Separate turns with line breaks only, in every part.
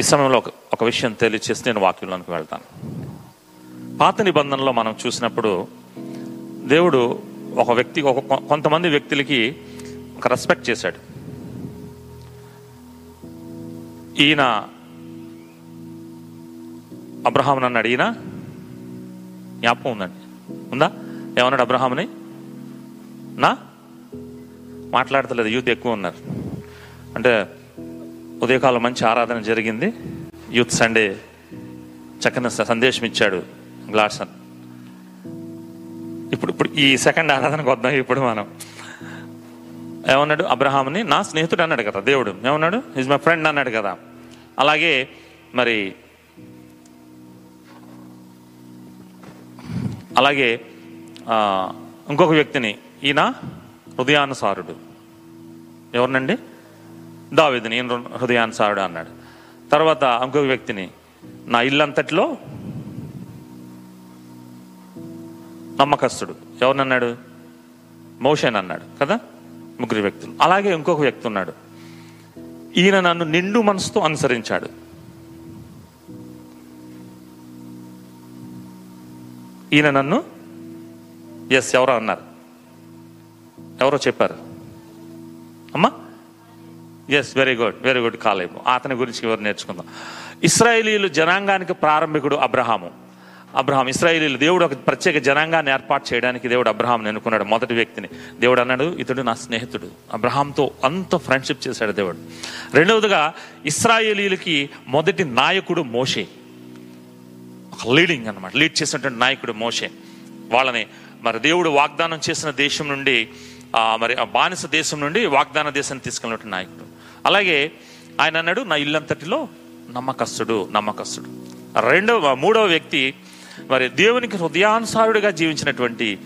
ఈ సమయంలో ఒక విషయం తెలియచేసి నేను వాక్యంలోనికి వెళ్తాను. పాత నిబంధనలో మనం చూసినప్పుడు దేవుడు ఒక వ్యక్తి ఒక కొంతమంది వ్యక్తులకి ఒక రెస్పెక్ట్ చేశాడు. ఈయన అబ్రహాం అన్నాడు ఈయన జ్ఞాపకం ఉందండి. ఉందా? ఏమన్నాడు అబ్రహాంని నా? మాట్లాడతలేదు యూత్ ఎక్కువ ఉన్నారు. అంటే ఉదయకాలం మంచి ఆరాధన జరిగింది. యూత్ సండే చక్కని సందేశం ఇచ్చాడు గ్లాడ్సన్. ఇప్పుడు ఇప్పుడు ఈ సెకండ్ ఆరాధనకు వద్దాం ఇప్పుడు మనం. ఏమన్నాడు? అబ్రహాంని నా స్నేహితుడు అన్నాడు కదా దేవుడు. ఏమన్నాడు? ఈజ్ మై ఫ్రెండ్ అన్నాడు కదా. అలాగే మరి అలాగే ఇంకొక వ్యక్తిని ఈయన హృదయానుసారుడు. ఎవరినండి? దావిదిని ఈయన హృదయానుసారుడు అన్నాడు. తర్వాత ఇంకొక వ్యక్తిని నా ఇల్లంతటిలో నమ్మకస్తుడు. ఎవరినన్నాడు? మోషన్ అన్నాడు కదా ముగ్గురు వ్యక్తులు. అలాగే ఇంకొక వ్యక్తి ఉన్నాడు. ఈయన నన్ను నిండు మనసుతో అనుసరించాడు. ఈయన నన్ను ఎస్ ఎవరో అన్నారు. ఎవరో చెప్పారు. అమ్మా yes very good very good కాలేము అతని గురించి ఎవరు నేర్చుకుందాం. ఇస్రాయేలీలు జనాంగానికి ప్రారంభికుడు అబ్రహాము. అబ్రహాం ఇస్రాయేలీలు దేవుడు ఒక ప్రత్యేక జనాంగాన్ని ఏర్పాటు చేయడానికి దేవుడు అబ్రహాం ఎన్నుకున్నాడు మొదటి వ్యక్తిని. దేవుడు అన్నాడు ఇతడు నా స్నేహితుడు. అబ్రహాంతో అంత ఫ్రెండ్షిప్ చేశాడు దేవుడు. రెండవదిగా ఇస్రాయేలీలకి మొదటి నాయకుడు మోషే. ఒక లీడింగ్ అన్నమాట లీడ్ చేసినటువంటి నాయకుడు మోషే. వాళ్ళని మరి దేవుడు వాగ్దానం చేసిన దేశం నుండి మరి ఆ బానిస దేశం నుండి వాగ్దాన దేశాన్ని తీసుకెళ్ళినటువంటి నాయకుడు. అలాగే ఆయన అన్నాడు నా ఇల్లంతటిలో నమ్మకస్తుడు నమ్మకస్తుడు. రెండవ మూడవ వ్యక్తి మరి దేవునికి హృదయానుసారుడిగా జీవించినటువంటి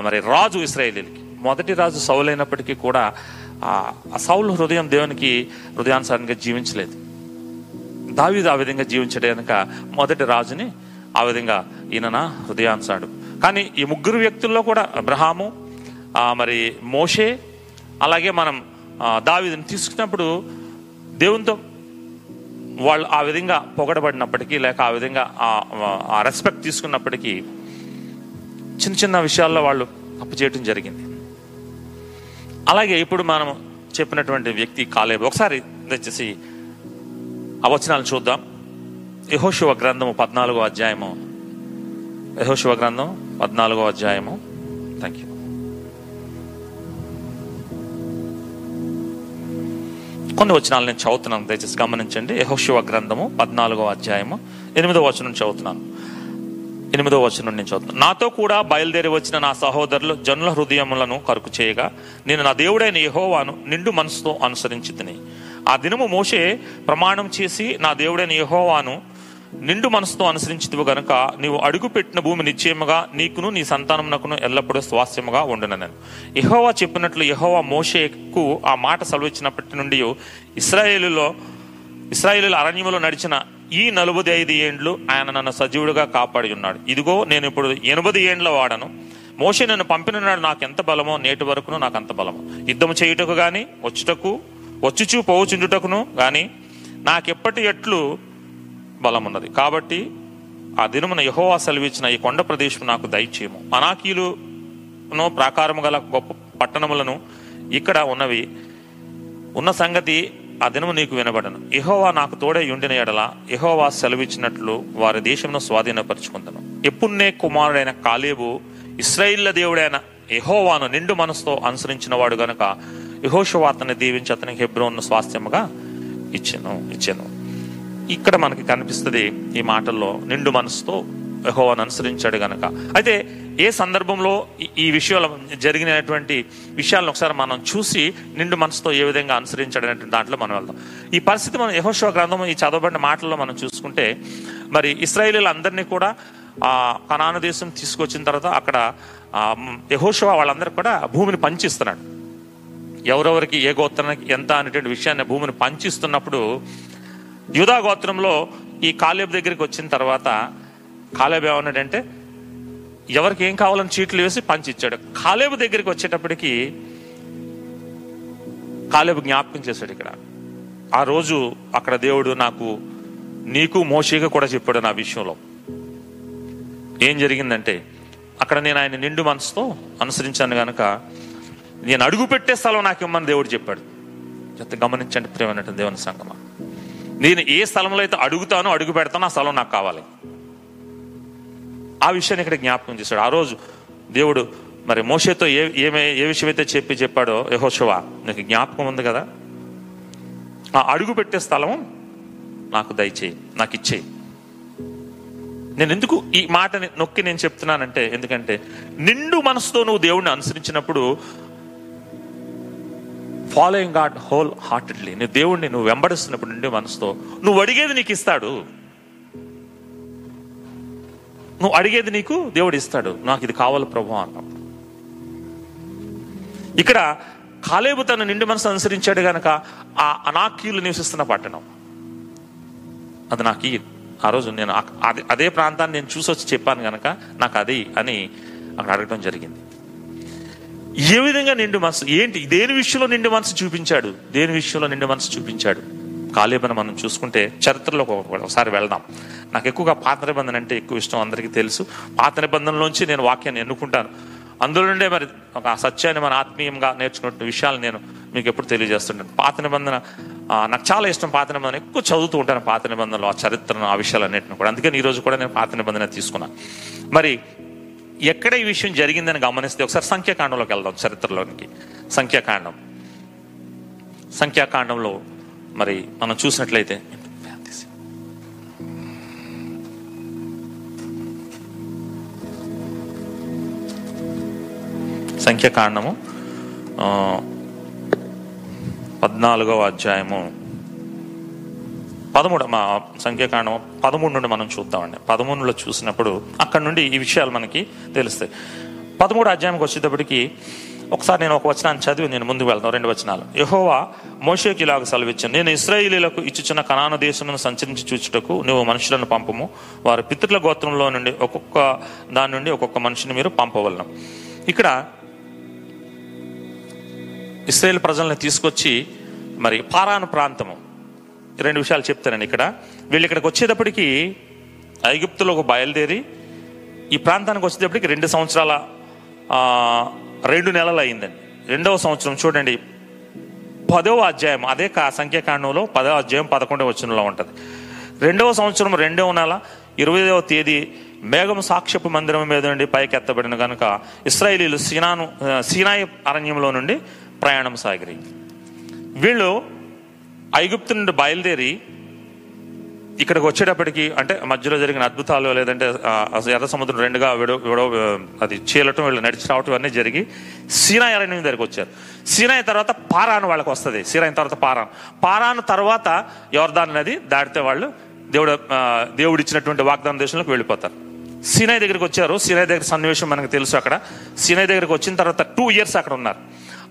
మరి రాజు ఇస్రాయేలీలకి. మొదటి రాజు సౌలైనప్పటికీ కూడా ఆ సౌలు హృదయం దేవునికి హృదయానుసారంగా జీవించలేదు. దావీదు ఆ విధంగా జీవించడం కనుక మొదటి రాజుని ఆ విధంగా ఈయన నా హృదయానుసాడు కానీ ఈ ముగ్గురు వ్యక్తుల్లో కూడా అబ్రహాము మరి మోషే అలాగే మనం దావీదుని తీసుకున్నప్పుడు దేవునితో వాళ్ళు ఆ విధంగా పొగడబడినప్పటికీ లేక ఆ విధంగా ఆ- ఆ రెస్పెక్ట్ తీసుకున్నప్పటికీ చిన్న చిన్న విషయాల్లో వాళ్ళు తప్పు చేయటం జరిగింది. అలాగే ఇప్పుడు మనం చెప్పినటువంటి వ్యక్తి కాలేబు. ఒకసారి దయచేసి ఆ వచనాలు చూద్దాం. యహోశివ గ్రంథము పద్నాలుగో అధ్యాయము. యహోశివ గ్రంథం పద్నాలుగో అధ్యాయము. కొన్ని వచనాలు నేను చదువుతున్నాను. దయచేసి గమనించండి. యహోశివ గ్రంథము పద్నాలుగో అధ్యాయము ఎనిమిదో వచనం చదువుతున్నాను. ఎనిమిదో వచనం నేను చదువుతున్నాను. నాతో కూడా బయలుదేరి వచ్చిన నా సహోదరులు జనుల హృదయములను కరుకు చేయగా నేను నా దేవుడైన యహోవాను నిండు మనసుతో అనుసరించి తిని. ఆ దినము మోషే ప్రమాణం చేసి నా దేవుడైన యెహోవాను నిండు మనసుతో అనుసరించితివు గనక నీవు అడుగుపెట్టిన భూమి నిశ్చయముగా నీకును నీ సంతానమునకును ఎల్లప్పుడూ స్వాస్థ్యముగా ఉండునను యహోవా చెప్పినట్లు యహోవా మోషేకు ఆ మాట సెలవిచ్చినప్పటి నుండి ఇస్రాయేలులో ఇస్రాయేలు అరణ్యములో నడిచిన ఈ నలభై ఐదు ఏండ్లు ఆయన నన్ను సజీవుడిగా కాపాడి ఉన్నాడు ఇదిగో నేను ఇప్పుడు ఎనభై ఏండ్ల వాడను. మోషే నన్ను పంపిన నాడు నాకు ఎంత బలమో నేటి వరకును నాకు అంత బలము. యుద్ధము చేయుటకు గాని వచ్చుటకు వచ్చుచూ పోవుచుండుటకును గాని నాకెప్పటి ఎట్లు బలమున్నది కాబట్టి ఆ దినమున యహోవా సెలవిచ్చిన ఈ కొండ ప్రదేశం నాకు దయచేయము. అనాకీలును ప్రాకారము గల గొప్ప పట్టణములను ఇక్కడ ఉన్నవి. ఉన్న సంగతి ఆ దినము నీకు వినబడను. యెహోవా నాకు తోడే ఉండిన ఎడల యెహోవా సెలవిచ్చినట్లు వారి దేశంలో స్వాధీనపరుచుకుందను. ఎప్పున్నే కుమారుడైన కాలేబు ఇస్రాయిల్ల దేవుడైన ఎహోవాను నిండు మనసుతో అనుసరించిన వాడు గనుక యహోషువా దీవించి అతనికి హెబ్రోన్ను స్వాస్థ్యముగా ఇచ్చాను ఇచ్చాను. ఇక్కడ మనకి కనిపిస్తుంది ఈ మాటల్లో నిండు మనసుతో యహోవాను అనుసరించాడు గనక. అయితే ఏ సందర్భంలో ఈ- విషయాలు జరిగినటువంటి విషయాలను ఒకసారి మనం చూసి నిండు మనసుతో ఏ విధంగా అనుసరించాడు అనేటువంటి దాంట్లో మనం వెళ్దాం. ఈ పరిస్థితి మనం యహోశివ గ్రంథం ఈ చదవబడిన మాటల్లో మనం చూసుకుంటే మరి ఇస్రాయేలీలు అందరినీ కూడా ఆ కనాను దేశం తీసుకొచ్చిన తర్వాత అక్కడ యహోశివ వాళ్ళందరికీ కూడా భూమిని పంచిస్తున్నాడు. ఎవరెవరికి ఏ గోత్రానికి ఎంత అనేటువంటి విషయాన్ని భూమిని పంచిస్తున్నప్పుడు యూదా గోత్రంలో ఈ కాలేబ్ దగ్గరికి వచ్చిన తర్వాత కాలేబ్ ఏమన్నాడంటే ఎవరికి ఏం కావాలని చీట్లు వేసి పంచి ఇచ్చాడు. కాలేబు దగ్గరికి వచ్చేటప్పటికి కాలేబు జ్ఞాపకం చేశాడు ఇక్కడ. ఆ రోజు అక్కడ దేవుడు నాకు నీకు మోషేగా కూడా చెప్పాడు నా విషయంలో. ఏం జరిగిందంటే అక్కడ నేను ఆయన నిండు మనసుతో అనుసరించాను గనక నేను అడుగు పెట్టే స్థలం నాకు ఇమ్మని దేవుడు చెప్పాడు. ఎంత గమనించండి ప్రేమైనట్టు దేవుని సంగమా. నేను ఏ స్థలంలో అయితే అడుగుతానో అడుగు పెడతానో ఆ స్థలం నాకు కావాలి. ఆ విషయాన్ని ఇక్కడ జ్ఞాపకం చేశాడు. ఆ రోజు దేవుడు మరి మోషేతో ఏ ఏమే ఏ విషయం అయితే చెప్పి చెప్పాడో యహోశవ నీకు జ్ఞాపకం ఉంది కదా? ఆ అడుగు పెట్టే స్థలం నాకు దయచేయి నాకు ఇచ్చేయి. నేను ఎందుకు ఈ మాటని నొక్కి నేను చెప్తున్నానంటే ఎందుకంటే నిండు మనసుతో నువ్వు దేవుణ్ణి అనుసరించినప్పుడు ఫాలోయింగ్ గాడ్ హోల్ హార్టెడ్లీ నీ దేవుడిని నువ్వు వెంబడిస్తున్నప్పుడు నుండి మనసుతో నువ్వు అడిగేది నీకు ఇస్తాడు. నువ్వు అడిగేది నీకు దేవుడు ఇస్తాడు. నాకు ఇది కావాలి ప్రభు అన్నప్పుడు ఇక్కడ కాలేబు తన నిండు మనసు అనుసరించాడు గనక ఆ అనాకీయులు నివసిస్తున్న పట్టణం. అది నాకు ఈ ఆ రోజు నేను అదే అదే ప్రాంతాన్ని నేను చూసి వచ్చి చెప్పాను గనక నాకు అది అని అక్కడ అడగడం జరిగింది. ఏ విధంగా నిండు మనసు? ఏంటి? దేని విషయంలో నిండు మనసు చూపించాడు? దేని విషయంలో నిండు మనసు చూపించాడు? కాలేబని మనం చూసుకుంటే చరిత్రలో ఒకసారి వెళ్దాం. నాకు ఎక్కువగా పాత నిబంధన అంటే ఎక్కువ ఇష్టం అందరికీ తెలుసు. పాత నిబంధనలోంచి నేను వాక్యాన్ని ఎన్నుకుంటాను. అందులో నుండే మరి ఒక సత్యాన్ని మన ఆత్మీయంగా నేర్చుకున్న విషయాలు నేను మీకు ఎప్పుడు తెలియజేస్తుంటాను. పాత నిబంధన నాకు చాలా ఇష్టం పాత నిబంధన. ఎక్కువ చదువుతూ ఉంటాను పాత నిబంధనలు ఆ చరిత్రను ఆ విషయాలన్నింటిని కూడా. అందుకని ఈరోజు కూడా నేను పాత నిబంధన తీసుకున్నాను. మరి ఎక్కడ ఈ విషయం జరిగిందని గమనిస్తే ఒకసారి సంఖ్యాకాండంలోకి వెళ్దాం చరిత్రలోనికి. సంఖ్యాకాండం. సంఖ్యాకాండంలో మరి మనం చూసినట్లయితే సంఖ్యాకాండము పద్నాలుగవ అధ్యాయము. పదమూడు మా సంఖ్యాకాండం పదమూడు నుండి మనం చూద్దామండి. పదమూడులో చూసినప్పుడు అక్కడ నుండి ఈ విషయాలు మనకి తెలుస్తాయి. పదమూడు అధ్యాయంకి వచ్చేటప్పటికి ఒకసారి నేను ఒక వచనాన్ని చదివి నేను ముందుకు వెళ్తాను రెండు వచనాలు. యహోవా మోషేకి ఇలాగ సెలవిచ్చాను నేను ఇస్రాయిలీలకు ఇచ్చుచున్న కనాను దేశమును సంచరించి చూచుటకు నువ్వు మనుషులను పంపము. వారి పితృల గోత్రంలో నుండి ఒక్కొక్క దాని నుండి ఒక్కొక్క మనిషిని మీరు పంపవలను. ఇక్కడ ఇస్రాయేల్ ప్రజల్ని తీసుకొచ్చి మరి పారాను ప్రాంతము రెండు విషయాలు చెప్తానండి ఇక్కడ. వీళ్ళు ఇక్కడికి వచ్చేటప్పటికి ఒక బయలుదేరి ఈ ప్రాంతానికి వచ్చేటప్పటికి రెండు సంవత్సరాల రెండు నెలలు అయిందండి. రెండవ సంవత్సరం చూడండి. పదవ అధ్యాయం అదే కా సంఖ్యాకాండంలో పదవ అధ్యాయం పదకొండవ వచనంలో ఉంటుంది. రెండవ సంవత్సరం రెండవ నెల ఇరవైదవ తేదీ మేఘం సాక్ష్యపు మందిరం మీద నుండి పైకి ఎత్తబడిన కనుక ఇస్రాయేలీలు సీనాను సీనాయి అరణ్యంలో నుండి ప్రయాణం సాగిరి. వీళ్ళు ఐగుప్తు నుండి బయలుదేరి ఇక్కడికి వచ్చేటప్పటికి అంటే మధ్యలో జరిగిన అద్భుతాలు లేదంటే ఎర్ర సముద్రం రెండుగా విడో విడో అది చీలటం వీళ్ళు నడిచి రావటం అన్నీ జరిగి సీనాయి అరణ్యం దగ్గరికి వచ్చారు. సీనాయి తర్వాత పారాను వాళ్ళకి వస్తుంది. సీనాయి తర్వాత పారాన్. పారాను తర్వాత యోర్దాన్ నది దాటితే వాళ్ళు దేవుడు దేవుడు ఇచ్చినటువంటి వాగ్దాన దేశంలోకి వెళ్ళిపోతారు. సీనాయి దగ్గరికి వచ్చారు. సీనాయి దగ్గర సన్నివేశం మనకు తెలుసు అక్కడ. సీనాయి దగ్గరికి వచ్చిన తర్వాత టూ ఇయర్స్ అక్కడ ఉన్నారు.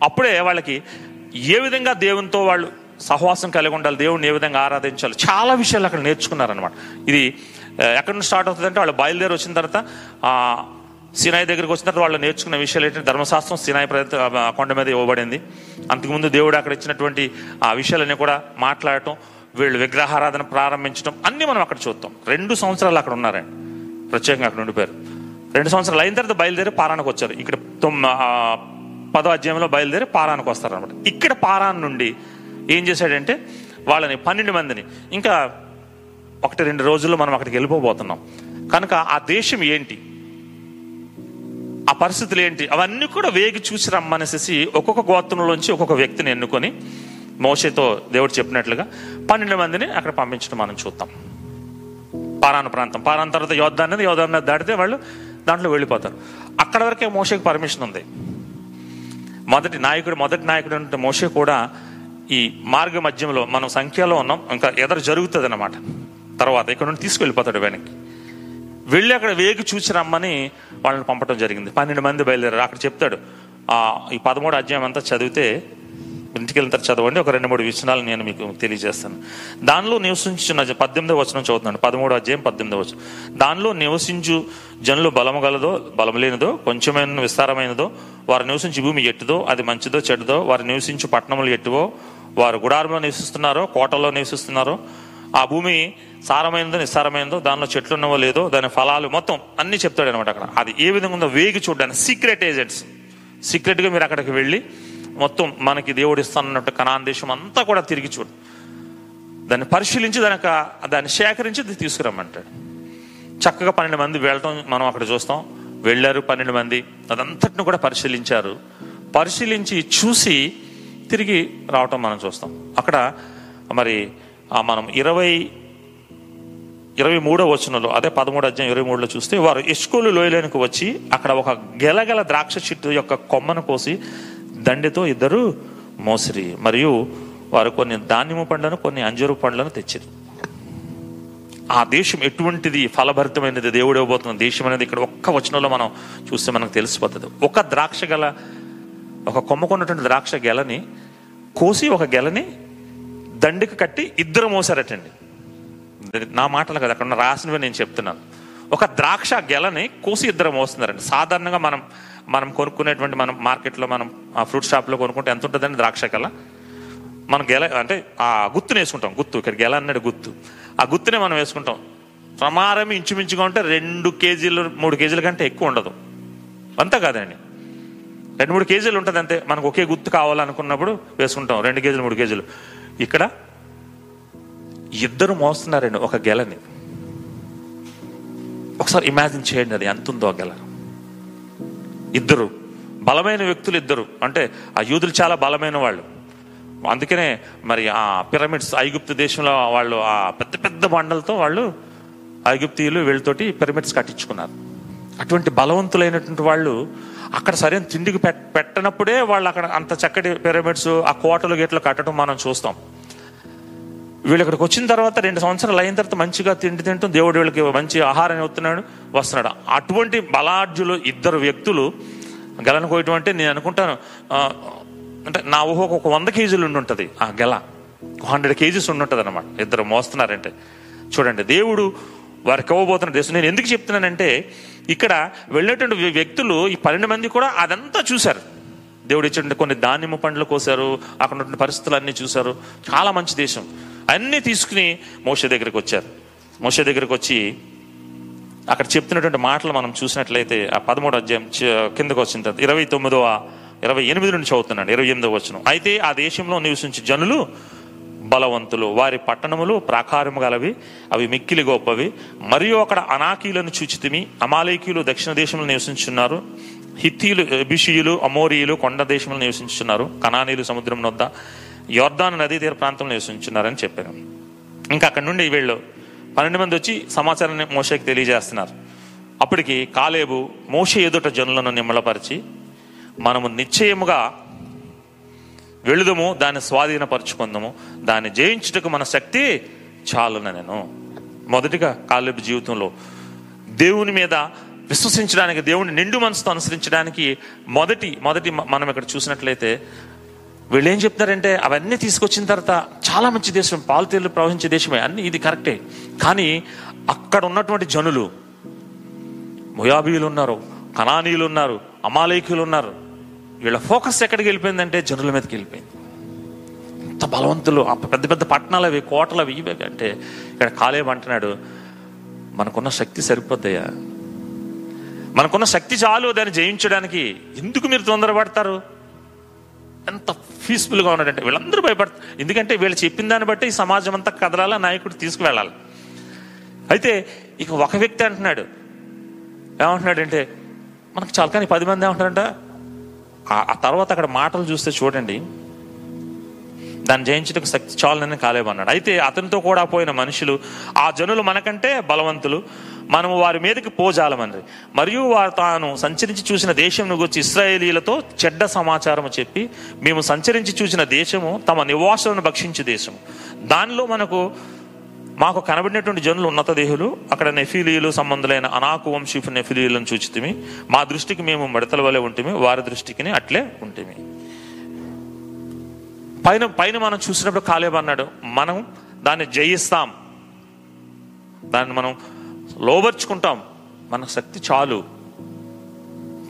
అప్పుడే వాళ్ళకి ఏ విధంగా దేవునితో వాళ్ళు సహవాసం కలిగి ఉండాలి దేవుడిని ఏ విధంగా ఆరాధించాలి. చాలా విషయాలు అక్కడ నేర్చుకున్నారనమాట ఇది ఎక్కడ ఎక్కడి నుంచి స్టార్ట్ అవుతుందంటే వాళ్ళు బయలుదేరి వచ్చిన తర్వాత సినాయి దగ్గరికి వచ్చిన తర్వాత వాళ్ళు నేర్చుకున్న విషయాలు ఏంటంటే ధర్మశాస్త్రం సినాయి ప్రజ కొండ మీద ఇవ్వబడింది. అంతకుముందు దేవుడు అక్కడ ఇచ్చినటువంటి ఆ విషయాలన్నీ కూడా మాట్లాడటం వీళ్ళు విగ్రహారాధన ప్రారంభించడం అన్నీ మనం అక్కడ చూస్తాం. రెండు సంవత్సరాలు అక్కడ ఉన్నారండి ప్రత్యేకంగా అక్కడ ఉండిపోయారు. రెండు సంవత్సరాలు అయిన తర్వాత బయలుదేరి పారానికి వచ్చారు. ఇక్కడ తొమ్మ పదో అధ్యాయంలో బయలుదేరి పారానికి వస్తారు అనమాట ఇక్కడ పారాన్ నుండి ఏం చేశాడంటే వాళ్ళని పన్నెండు మందిని ఇంకా ఒకటి రెండు రోజుల్లో మనం అక్కడికి వెళ్ళిపోబోతున్నాం. కనుక ఆ దేశం ఏంటి? ఆ పరిస్థితులు ఏంటి? అవన్నీ కూడా వేగి చూసి రమ్మనేసి ఒక్కొక్క గోత్రంలోంచి ఒక్కొక్క వ్యక్తిని ఎన్నుకొని మోషేతో దేవుడు చెప్పినట్లుగా పన్నెండు మందిని అక్కడ పంపించడం మనం చూద్దాం. పారాన ప్రాంతం. పారాన తర్వాత యోధ అనేది యోధ అనేది దాటితే వాళ్ళు దాంట్లో వెళ్ళిపోతారు. అక్కడ వరకే మోసకి పర్మిషన్ ఉంది. మొదటి నాయకుడు మొదటి నాయకుడు అంటే మోషే కూడా ఈ మార్గ మధ్యంలో మనం సంఖ్యలో ఉన్నాం ఇంకా ఎదరు జరుగుతుంది అనమాట తర్వాత ఇక్కడ నుండి తీసుకెళ్ళిపోతాడు వెనక్కి. వెళ్ళి అక్కడ వేగి చూసి రమ్మని వాళ్ళని పంపడం జరిగింది. పన్నెండు మంది బయలుదేరారు. అక్కడ చెప్తాడు ఆ ఈ పదమూడు అధ్యాయం అంతా చదివితే ఇంటికి వెళ్తారు చదవండి. ఒక రెండు మూడు విషయాలు నేను మీకు తెలియజేస్తాను. దానిలో నివసించున్న పద్దెనిమిదో వచనం చదువుతున్నాను పదమూడు అధ్యాయం పద్దెనిమిదో వచనం. దానిలో నివసించు జనులు బలము గలదో బలము లేనిదో కొంచెమైన విస్తారమైనదో వారు నివసించు భూమి ఎట్టుదో అది మంచిదో చెడ్డదో వారు నివసించు పట్టణములు ఎట్టువో వారు గుడారంలో నివసిస్తున్నారో కోటల్లో నివసిస్తున్నారో ఆ భూమి సారమైందో నిస్సారమైందో దానిలో చెట్లు ఉన్నవో లేదో దాని ఫలాలు మొత్తం అన్ని చెప్తాడు అనమాట అక్కడ. అది ఏ విధంగా ఉందో వేగి చూడడానికి సీక్రెట్ ఏజెంట్స్ సీక్రెట్గా మీరు అక్కడికి వెళ్ళి మొత్తం మనకి దేవుడు ఇస్తానన్నట్టు కనాన్ దేశం అంతా కూడా తిరిగి చూడు. దాన్ని పరిశీలించి దానికి దాన్ని సేకరించి తీసుకురమ్మంటాడు. చక్కగా పన్నెండు మంది వెళ్ళటం మనం అక్కడ చూస్తాం. వెళ్ళారు పన్నెండు మంది. అదంతటిని కూడా పరిశీలించారు. పరిశీలించి చూసి తిరిగి రావటం మనం చూస్తాం. అక్కడ మరి ఆ మనం ఇరవై ఇరవై మూడో వచనంలో అదే పదమూడు అధ్యాయం ఇరవై మూడులో చూస్తే వారు ఎస్కోలు లోయలోనికి వచ్చి అక్కడ ఒక గెలగల ద్రాక్ష చెట్టు యొక్క కొమ్మను కోసి దండితో ఇద్దరు మోసిరి. మరియు వారు కొన్ని ధాన్యము పండ్లను కొన్ని అంజూరు పండ్లను తెచ్చిరి. ఆ దేశం ఎటువంటిది ఫలభరితమైనది? దేవుడు ఇవ్వబోతున్న దేశం అనేది ఇక్కడ ఒక్క వచనంలో మనం చూస్తే మనకు తెలిసిపోతుంది. ఒక ద్రాక్ష గల ఒక కొమ్మకున్నటువంటి ద్రాక్ష గెలని కోసి ఒక గెలని దండికి కట్టి ఇద్దరు మోసారటండి. నా మాటలు కదా అక్కడ రాసినవి నేను చెప్తున్నాను. ఒక ద్రాక్ష గెలని కోసి ఇద్దరు మోస్తున్నారండి. సాధారణంగా మనం మనం కొనుక్కునేటువంటి మనం మార్కెట్లో మనం ఆ ఫ్రూట్ షాప్లో కొనుక్కుంటే ఎంత ఉంటుందండి ద్రాక్ష గెల? మనం గెల అంటే ఆ గుత్తుని వేసుకుంటాం గుత్తు ఇక్కడ గెల అన్నాడు గుత్తు. ఆ గుత్తునే మనం వేసుకుంటాం. ప్రమారం ఇంచుమించుగా ఉంటే రెండు కేజీలు మూడు కేజీల కంటే ఎక్కువ ఉండదు. అంతా కాదండి రెండు మూడు కేజీలు ఉంటుంది అంతే. మనకు ఒకే గుర్తు కావాలనుకున్నప్పుడు వేసుకుంటాం. రెండు కేజీలు మూడు కేజీలు. ఇక్కడ ఇద్దరు మోస్తున్నారండి ఒక గెలని. ఒకసారి ఇమాజిన్ చేయండి అది ఎంత ఉందో గెల. ఇద్దరు. బలమైన వ్యక్తులు ఇద్దరు. అంటే ఆ యూదులు చాలా బలమైన వాళ్ళు. అందుకనే మరి ఆ పిరమిడ్స్ ఐగుప్తు దేశంలో వాళ్ళు ఆ పెద్ద పెద్ద బండలతో వాళ్ళు ఐగుప్తీయులు వీళ్ళతోటి పిరమిడ్స్ కట్టించుకున్నారు. అటువంటి బలవంతులైనటువంటి వాళ్ళు అక్కడ సరైన తిండికి పెట్టనప్పుడే వాళ్ళు అక్కడ అంత చక్కటి పిరమిడ్స్ ఆ కోటలు గేట్లు కట్టడం మనం చూస్తాం. వీళ్ళు ఇక్కడికి వచ్చిన తర్వాత రెండు సంవత్సరాలు అయిన తర్వాత మంచిగా తిండి తింటూ దేవుడు వీళ్ళకి మంచి ఆహారం ఇస్తున్నాడు వస్తున్నాడు. అటువంటి బలార్జులు ఇద్దరు వ్యక్తులు గెలను కోయటం అంటే నేను అనుకుంటాను అంటే నా ఊహ ఒక వంద కేజీలు ఉండి ఉంటుంది ఆ గెల. హండ్రెడ్ కేజీస్ ఉండి ఉంటుంది అనమాట ఇద్దరు మోస్తున్నారంటే. చూడండి దేవుడు వారికి ఇవ్వబోతున్న దేశం. నేను ఎందుకు చెప్తున్నానంటే ఇక్కడ వెళ్ళేటువంటి వ్యక్తులు ఈ పన్నెండు మంది కూడా అదంతా చూశారు. దేవుడు ఇచ్చిన కొన్ని ధాన్యము పండ్లు కోసారు అక్కడ ఉన్నటువంటి పరిస్థితులు అన్ని చూశారు. చాలా మంచి దేశం. అన్నీ తీసుకుని మోస దగ్గరికి వచ్చారు. మోస దగ్గరికి వచ్చి అక్కడ చెప్తున్నటువంటి మాటలు మనం చూసినట్లయితే ఆ పదమూడు అధ్యాయం చ- కిందకు వచ్చిన తర్వాత ఇరవై తొమ్మిదవ ఇరవై ఎనిమిది నుంచి చదువుతున్నాడు. ఇరవై ఎనిమిదవ వచ్చిన అయితే ఆ దేశంలో నివసించే జనులు బలవంతులు. వారి పట్టణములు ప్రాకారము గలవి అవి మిక్కిలి గొప్పవి. మరియు అక్కడ అనాకీలను చూచితిమి అమాలేకీయులు దక్షిణ దేశంలో నివసించున్నారు హిత్తీలు బిషియులు అమోరియులు కొండ దేశంలో నివసించున్నారు కనానీలు సముద్రం వద్ద యోర్దాను నదీ తీర ప్రాంతంలో నివసించున్నారని చెప్పారు. ఇంకా అక్కడ నుండి వీళ్ళు పన్నెండు మంది వచ్చి సమాచారాన్ని మోషకి తెలియజేస్తున్నారు. అప్పటికి కాలేబు మోష ఎదుట జనులను నిమ్మలపరిచి మనము నిశ్చయముగా వెళుదము దాన్ని స్వాధీనపరచుకుందాము. దాన్ని జయించుటకు మన శక్తి చాలున నేను. మొదటిగా కాలేబు జీవితంలో దేవుని మీద విశ్వసించడానికి దేవుని నిండు మనసుతో అనుసరించడానికి మొదటి మొదటి మనం ఇక్కడ చూసినట్లయితే వీళ్ళు ఏం చెప్తారంటే అవన్నీ తీసుకొచ్చిన తర్వాత చాలా మంచి దేశం పాలతీరులు ప్రవహించే దేశమే అన్ని ఇది కరెక్టే. కానీ అక్కడ ఉన్నటువంటి జనులు మొయాబీలు ఉన్నారు కనానీయులు ఉన్నారు అమాలేకులు ఉన్నారు వీళ్ళ ఫోకస్ ఎక్కడికి వెళ్ళిపోయిందంటే జనుల మీదకి వెళ్ళిపోయింది. అంత బలవంతులు పెద్ద పెద్ద పట్టణాలు అవి కోటలు అవి ఇవి అంటే ఇక్కడ కాలేబ్ అంటున్నాడు మనకున్న శక్తి సరిపోద్దయ్యా. మనకున్న శక్తి చాలు దాన్ని జయించడానికి ఎందుకు మీరు తొందరపడతారు? ఎంత పీస్ఫుల్గా ఉన్నాడంటే వీళ్ళందరూ భయపడతారు. ఎందుకంటే వీళ్ళు చెప్పిన దాన్ని బట్టి ఈ సమాజం అంతా కదలాల నాయకుడు తీసుకువెళ్ళాలి. అయితే ఇక ఒక వ్యక్తి అంటున్నాడు ఏమంటున్నాడంటే మనకు చాలా కానీ పది మంది ఏమంటారంట ఆ- తర్వాత అక్కడ మాటలు చూస్తే చూడండి దాన్ని జయించడానికి శక్తి చాలనని కాలేమన్నాడు. అయితే అతనితో కూడా పోయిన మనుషులు ఆ జనులు మనకంటే బలవంతులు మనము వారి మీదకి పోజాలమని మరియు వారు తాను సంచరించి చూసిన దేశం గురించి ఇస్రాయేలీలతో చెడ్డ సమాచారం చెప్పి మేము సంచరించి చూసిన దేశము తమ నివాసులను భక్షించే దేశము. దానిలో మనకు మాకు కనబడినటువంటి జనులు ఉన్నత దేహులు అక్కడ నెఫీలీలు సంబంధులైన అనాకు వంశీఫు నెఫిలీలను చూచితిమి. మా దృష్టికి మేము మడతల వలె ఉంటిమి వారి దృష్టికి అట్లే ఉంటిమి. పైన పైన మనం చూసినప్పుడు కాలేబ్ అన్నాడు మనం దాన్ని జయిస్తాం. దాన్ని మనం లోబర్చుకుంటాం. మన శక్తి చాలు.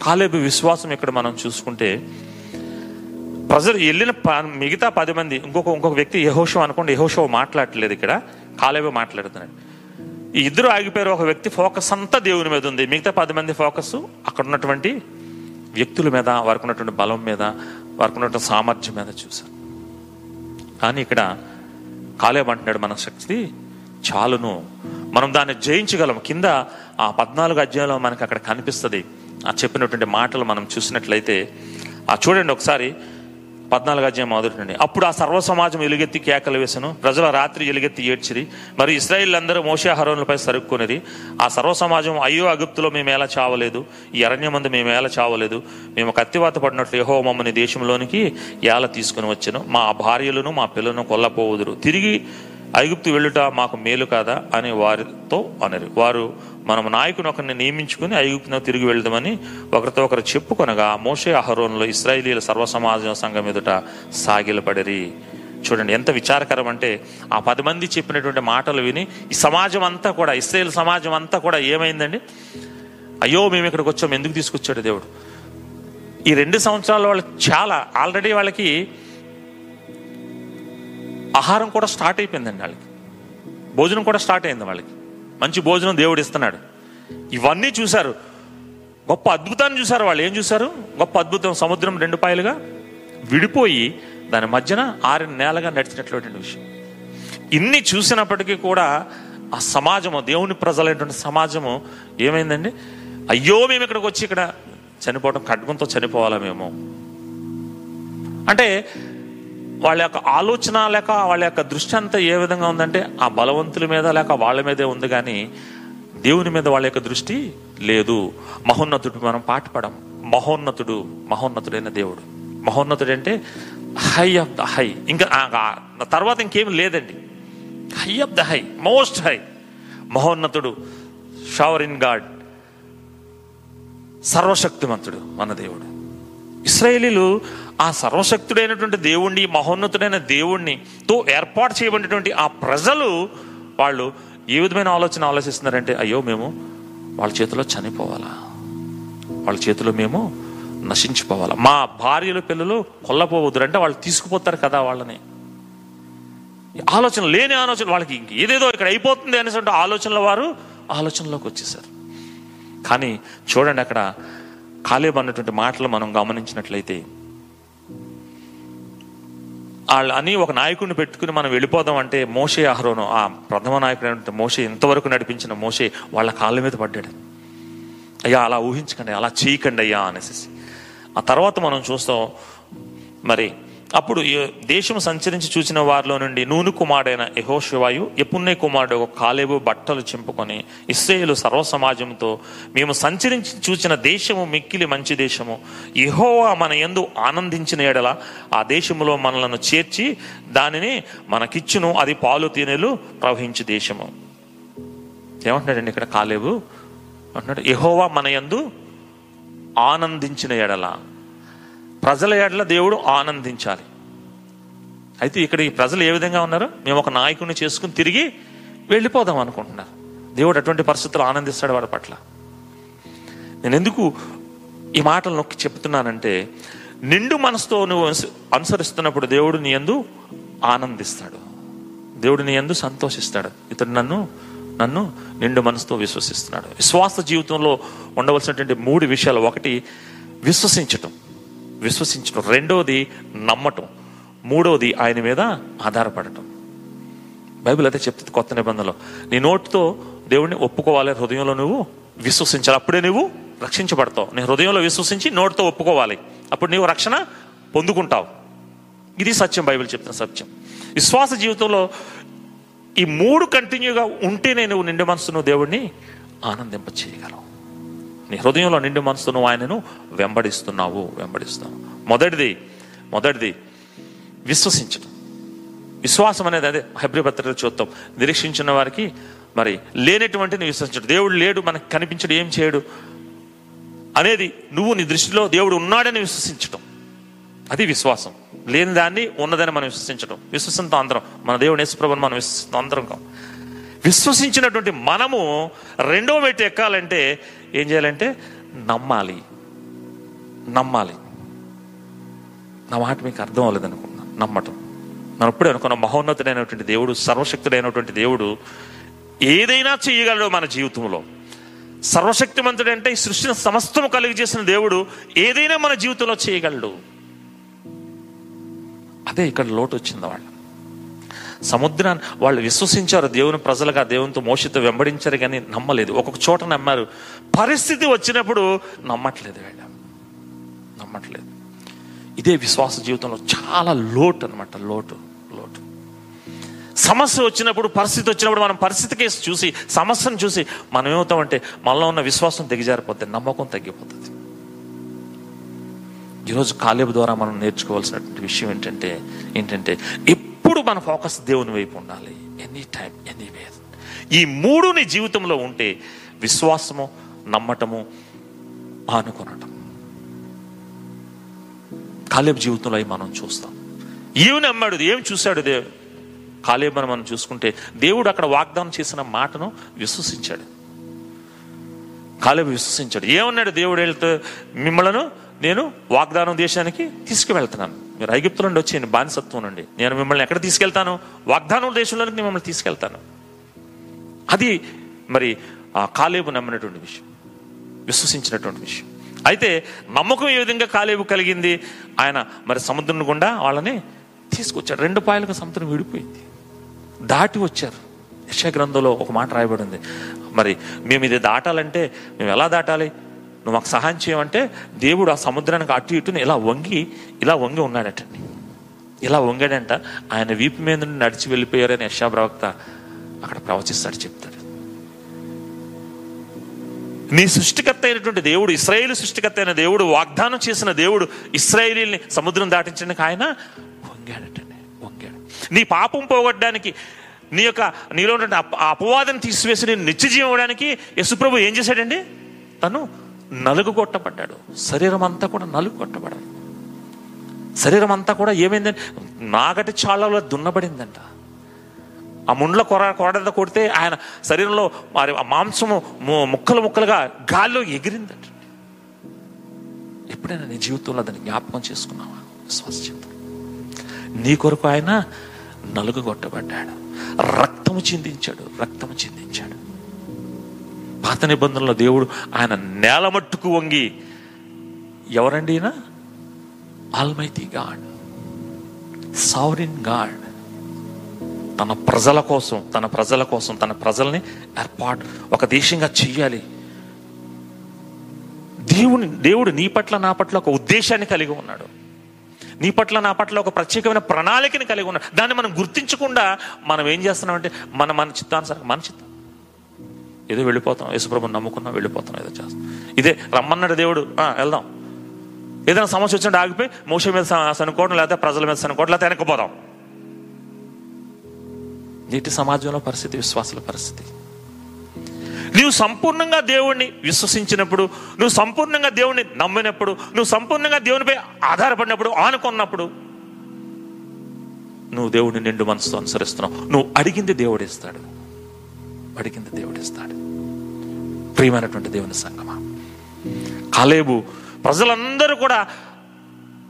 కాలేబు విశ్వాసం ఇక్కడ మనం చూసుకుంటే ప్రజలు వెళ్ళిన ప- మిగతా పది మంది ఇంకొక ఇంకొక వ్యక్తి యహోషో అనుకోండి యహోషో మాట్లాడలేదు ఇక్కడ. కాలేవో మాట్లాడుతున్నాడు. ఈ ఇద్దరు ఆగిపోయారు. ఒక వ్యక్తి ఫోకస్ అంతా దేవుని మీద ఉంది. మిగతా పది మంది ఫోకస్ అక్కడ ఉన్నటువంటి వ్యక్తుల మీద వారికి ఉన్నటువంటి బలం మీద వారికి ఉన్నటువంటి సామర్థ్యం మీద చూశారు. కానీ ఇక్కడ కాలేబ్ అంటున్నాడు మన శక్తి చాలును. మనం దాన్ని జయించగలం. కింద ఆ పద్నాలుగు అధ్యాయంలో మనకి అక్కడ కనిపిస్తుంది. ఆ చెప్పినటువంటి మాటలు మనం చూసినట్లయితే ఆ చూడండి ఒకసారి పద్నాలుగు అధ్యాయం మొదటి నుండి. అప్పుడు ఆ సర్వ సమాజం ఎలుగెత్తి కేకలు వేసను. ప్రజల రాత్రి ఎలుగెత్తి ఏడ్చిరి. మరి ఇస్రాయిల్ అందరూ మోషే హరోన్లపై సరుక్కునిరి. ఆ సర్వ సమాజం అయ్యో అగుప్తులో మేము ఎలా చావలేదు. ఈ అరణ్యమందు మేము ఎలా చావలేదు. మేము కత్తివాత పడినట్లు యహో మమ్మని దేశంలోనికి ఎలా తీసుకుని వచ్చాను? మా భార్యలను మా పిల్లలను కొల్లపోవుదురు. తిరిగి ఐగుప్తు వెళ్ళుట మాకు మేలు కాదా? అని వారితో అనరు. వారు మనం నాయకుని ఒకరిని నియమించుకుని ఐగుప్తును తిరిగి వెళ్దామని ఒకరితో ఒకరు చెప్పుకొనగా మోషే అహరోన్లో సర్వ సర్వసమాజం సంఘం ఎదుట సాగిలపడిరి. చూడండి ఎంత విచారకరం అంటే ఆ పది మంది చెప్పినటువంటి మాటలు విని ఈ సమాజం అంతా కూడా ఇస్రాయేల్ సమాజం అంతా కూడా ఏమైందండి? అయ్యో మేము ఇక్కడికి వచ్చాం ఎందుకు తీసుకొచ్చాడు దేవుడు? ఈ రెండు సంవత్సరాల వాళ్ళకి చాలా ఆల్రెడీ వాళ్ళకి ఆహారం కూడా స్టార్ట్ అయిపోయిందండి వాళ్ళకి. భోజనం కూడా స్టార్ట్ అయింది వాళ్ళకి. మంచి భోజనం దేవుడు ఇస్తున్నాడు. ఇవన్నీ చూశారు. గొప్ప అద్భుతాన్ని చూశారు వాళ్ళు. ఏం చూశారు? గొప్ప అద్భుతం సముద్రం రెండు పాయలుగా విడిపోయి దాని మధ్యన ఆరు నేలగా నడిచినటువంటి విషయం. ఇన్ని చూసినప్పటికీ కూడా ఆ సమాజము దేవుని ప్రజలైనటువంటి సమాజము ఏమైందండి? అయ్యో మేము ఇక్కడికి వచ్చి ఇక్కడ చనిపోవడం ఖడ్గంతో చనిపోవాలా మేము? అంటే వాళ్ళ యొక్క ఆలోచన లేక వాళ్ళ యొక్క దృష్టి అంతా ఏ విధంగా ఉందంటే ఆ బలవంతుల మీద లేక వాళ్ళ మీదే ఉంది కానీ దేవుని మీద వాళ్ళ యొక్క దృష్టి లేదు. మహోన్నతుడు మనం పాటపడం మహోన్నతుడు మహోన్నతుడైన దేవుడు. మహోన్నతుడు అంటే హై ఆఫ్ ద హై. ఇంకా తర్వాత ఇంకేం లేదండి. High of the high. Most high. మహోన్నతుడు షవర్ ఇన్ గాడ్ సర్వశక్తిమంతుడు మన దేవుడు. ఇస్రాయేలీలు ఆ సర్వశక్తుడైనటువంటి దేవుణ్ణి మహోన్నతుడైన దేవుణ్ణి తో ఏర్పాటు చేయబడినటువంటి ఆ ప్రజలు వాళ్ళు ఏ విధమైన ఆలోచన ఆలోచిస్తున్నారంటే అయ్యో మేము వాళ్ళ చేతిలో చనిపోవాలా? వాళ్ళ చేతిలో మేము నశించిపోవాలా? మా భార్యలు పిల్లలు కొల్లపోవద్దు అంటే వాళ్ళు తీసుకుపోతారు కదా వాళ్ళని. ఆలోచన లేని ఆలోచన వాళ్ళకి ఇంక ఏదేదో ఇక్కడ అయిపోతుంది అనేటువంటి ఆలోచనల వారు ఆలోచనలోకి వచ్చేసారు. కానీ చూడండి అక్కడ కాలేబ్ అన్నటువంటి మాటలు మనం గమనించినట్లయితే వాళ్ళు అని ఒక నాయకుడిని పెట్టుకుని మనం వెళ్ళిపోదాం అంటే మోషే అహరోను ఆ ప్రథమ నాయకుడు మోషే ఇంతవరకు నడిపించిన మోషే వాళ్ళ కాళ్ళ మీద పడ్డాడు. అయ్యా అలా ఊహించకండి అలా చేయకండి అయ్యా అనేసి. ఆ తర్వాత మనం చూస్తాం మరి అప్పుడు దేశం సంచరించి చూసిన వారిలో నుండి నూను కుమారుడైన యహోశివాయు ఎపుణ్య కుమారుడు ఒక కాలేబు బట్టలు చింపుకొని ఇస్రేయులు సర్వ సమాజంతో మేము సంచరించి చూసిన దేశము మిక్కిలి మంచి దేశము. ఇహోవా మన యందు ఆనందించిన ఎడల ఆ దేశములో మనలను చేర్చి దానిని మనకిచ్చును. అది పాలు తేనెలు ప్రవహించు దేశము. ఏమంటున్నాడండి ఇక్కడ కాలేబు? అంటున్నాడు ఎహోవా మన యందు ఆనందించిన ఎడల ప్రజల ఏడల దేవుడు ఆనందించాలి. అయితే ఇక్కడ ఈ ప్రజలు ఏ విధంగా ఉన్నారు? మేము ఒక నాయకుడిని చేసుకుని తిరిగి వెళ్ళిపోదాం అనుకుంటున్నారు. దేవుడు అటువంటి పరిస్థితులు ఆనందిస్తాడు వాడి పట్ల. నేను ఎందుకు ఈ మాటలు నొక్కి చెప్తున్నానంటే నిండు మనసుతో నువ్వు అనుసరిస్తున్నప్పుడు దేవుడు నీ ఎందు ఆనందిస్తాడు. దేవుడు నీ ఎందు సంతోషిస్తాడు. ఇతడు నన్ను నన్ను నిండు మనసుతో విశ్వసిస్తున్నాడు. విశ్వాస జీవితంలో ఉండవలసినటువంటి మూడు విషయాలు. ఒకటి విశ్వసించటం. విశ్వసించడం రెండవది నమ్మటం. మూడవది ఆయన మీద ఆధారపడటం. బైబిల్ అయితే చెప్తుంది కొత్త నిబంధనలో. నీ నోటితో దేవుడిని ఒప్పుకోవాలి హృదయంలో నువ్వు విశ్వసించాలి. అప్పుడే నువ్వు రక్షించబడతావు. నీ హృదయంలో విశ్వసించి నోటితో ఒప్పుకోవాలి. అప్పుడు నీవు రక్షణ పొందుకుంటావు. ఇది సత్యం బైబిల్ చెప్తున్న సత్యం. విశ్వాస జీవితంలో ఈ మూడు కంటిన్యూగా ఉంటేనే నువ్వు నిండి మనసు నువ్వు దేవుడిని ఆనందింప చేయగలవు నీ హృదయంలో నిండు మనసు నువ్వు ఆయనను వెంబడిస్తున్నావు వెంబడిస్తావు మొదటిది మొదటిది విశ్వసించడం విశ్వాసం అనేది అదే హెబ్రిపత్రిక చూద్దాం. నిరీక్షించిన వారికి మరి లేనటువంటిని విశ్వసించడం దేవుడు లేడు మనకు కనిపించడు ఏం చేయడు అనేది నువ్వు నీ దృష్టిలో దేవుడు ఉన్నాడని విశ్వసించటం. అది విశ్వాసం. లేని దాన్ని ఉన్నదని మనం విశ్వసించడం విశ్వసంతో అందరం. మన దేవుడు యేసుప్రభుని మనం విశ్వసిస్తాం అందరం. విశ్వసించినటువంటి మనము రెండవ మెట్టు ఎక్కాలంటే ఏం చేయాలంటే నమ్మాలి. నమ్మాలి. నా మాట మీకు అర్థం అవ్వలేదు అనుకున్నా నమ్మటం. మనం ఎప్పుడే అనుకున్న మహోన్నతుడైనటువంటి దేవుడు సర్వశక్తుడైనటువంటి దేవుడు ఏదైనా చేయగలడు మన జీవితంలో. సర్వశక్తిమంతుడు అంటే ఈ సృష్టిని సమస్తము కలిగి చేసిన దేవుడు ఏదైనా మన జీవితంలో చేయగలడు. అదే ఇక్కడ లోటు వచ్చింది వాళ్ళు సముద్రాన్ని వాళ్ళు విశ్వసించారు. దేవుని ప్రజలుగా దేవునితో మోషితో వెంబడించారు కానీ నమ్మలేదు. ఒక్కొక్క చోట నమ్మారు. పరిస్థితి వచ్చినప్పుడు నమ్మట్లేదు వీళ్ళ. నమ్మట్లేదు. ఇదే విశ్వాస జీవితంలో చాలా లోటు అనమాట లోటు లోటు. సమస్య వచ్చినప్పుడు పరిస్థితి వచ్చినప్పుడు మనం పరిస్థితి కేసు చూసి సమస్యను చూసి మనం ఏమవుతామంటే మనలో ఉన్న విశ్వాసం దిగజారిపోతుంది నమ్మకం తగ్గిపోతుంది. ఈరోజు కాలేబు ద్వారా మనం నేర్చుకోవాల్సినటువంటి విషయం ఏంటంటే ఏంటంటే ఎప్పుడు మన ఫోకస్ దేవుని వైపు ఉండాలి. ఎనీ టైం ఎనీవేర్ ఈ మూడు నీ జీవితంలో ఉంటే విశ్వాసము నమ్మటము ఆనుకొనటం. కాలేబు జీవితంలో అవి మనం చూస్తాం. ఏమి నమ్మాడు ఏం చూశాడు దేవుడు కాలేబని మనం చూసుకుంటే దేవుడు అక్కడ వాగ్దానం చేసిన మాటను విశ్వసించాడు. కాలేబు విశ్వసించాడు. ఏమన్నాడు దేవుడు వెళ్తే మిమ్మలను నేను వాగ్దానం దేశానికి తీసుకువెళ్తున్నాను. మీరు ఐగుప్తు నుండి వచ్చేయండి బానిసత్వం నుండి నేను మిమ్మల్ని ఎక్కడ తీసుకెళ్తాను? వాగ్దానం దేశంలోనికి నేను మిమ్మల్ని తీసుకెళ్తాను. అది మరి ఆ కాలేబు నమ్మినటువంటి విషయం విశ్వసించినటువంటి విషయం. అయితే నమ్మకం ఏ విధంగా కాలేబు కలిగింది? ఆయన మరి సముద్రం గుండా వాళ్ళని తీసుకొచ్చాడు. రెండు పాయలకు సముద్రం విడిపోయింది. దాటి వచ్చారు. యశ గ్రంథంలో ఒక మాట రాయబడింది మరి మేము ఇది దాటాలంటే మేము ఎలా దాటాలి? నువ్వు మాకు సహాయం చేయమంటే దేవుడు ఆ సముద్రానికి అటు ఇటుని ఇలా వంగి ఇలా వంగి ఉన్నాడటండి. ఇలా వంగాడంట. ఆయన వీపు మీద నుండి నడిచి వెళ్ళిపోయారని యశా ప్రవక్త అక్కడ ప్రవచిస్తాడు చెప్తాడు. నీ సృష్టికర్త అయినటువంటి దేవుడు ఇస్రాయేల్ సృష్టికర్త అయిన దేవుడు వాగ్దానం చేసిన దేవుడు ఇస్రాయేలీని సముద్రం దాటించడానికి ఆయన వంగాడటండి వంగాడు. నీ పాపం పోగొట్టడానికి నీ యొక్క నీలో ఉన్నటువంటి అపవాదం తీసివేసి నేను నిత్యజీవం ఇవ్వడానికి యశుప్రభు ఏం చేశాడండి? తను నలుగు కొట్టబడ్డాడు శరీరం అంతా కూడా నలుగు కొట్టబడాడు శరీరం అంతా కూడా ఏమైందంటే నాగటి చాళ్ళలో దున్నబడిందంట. ఆ ముండ్ల కొర కొరడ కొడితే ఆయన శరీరంలో మరి ఆ మాంసము ముక్కలు ముక్కలుగా గాల్లో ఎగిరిందట. ఎప్పుడైనా నీ జీవితంలో దాన్ని జ్ఞాపకం చేసుకున్నావా? విశ్వాస జీవితం నీ కొరకు ఆయన నలుగు కొట్టబడ్డాడు రక్తము చిందించాడు రక్తము చిందించాడు. పాత నిబంధనలో దేవుడు ఆయన నేల మట్టుకు వంగి ఎవరండి ఈయన? ఆల్మైతి గాడ్ సావరిన్ గాడ్ తన ప్రజల కోసం తన ప్రజల కోసం తన ప్రజల్ని ఏర్పాటు ఒక దేశంగా చెయ్యాలి. దేవుని దేవుడు నీ పట్ల నా పట్ల ఒక ఉద్దేశాన్ని కలిగి ఉన్నాడు. నీ పట్ల నా పట్ల ఒక ప్రత్యేకమైన ప్రణాళికని కలిగి ఉన్నాడు. దాన్ని మనం గుర్తించకుండా మనం ఏం చేస్తున్నామంటే మన మన చిత్తానుసారం మన చిత్తం ఏదో వెళ్ళిపోతాం యేసుప్రభు నమ్ముకున్నాం వెళ్ళిపోతాం ఏదో చేస్తాం. ఇదే రమ్మన్నాడు దేవుడు. వెళ్దాం. ఏదైనా సమస్య వచ్చినట్టు ఆగిపోయి మోస మీద సనుకోవడం లేకపోతే ప్రజల మీద సనుకోవడం లేకపోతే వెనకపోదాం నేటి సమాజంలో పరిస్థితి విశ్వాసాల పరిస్థితి. నువ్వు సంపూర్ణంగా దేవుణ్ణి విశ్వసించినప్పుడు నువ్వు సంపూర్ణంగా దేవుణ్ణి నమ్మినప్పుడు నువ్వు సంపూర్ణంగా దేవునిపై ఆధారపడినప్పుడు ఆనుకున్నప్పుడు నువ్వు దేవుడిని నిండు మనసుతో అనుసరిస్తున్నావు. నువ్వు అడిగింది దేవుడు ఇస్తాడు. అడిగింది దేవుడు ఇస్తాడు ప్రియమైనటువంటి దేవుని సంగమా. కాలేబు ప్రజలందరూ కూడా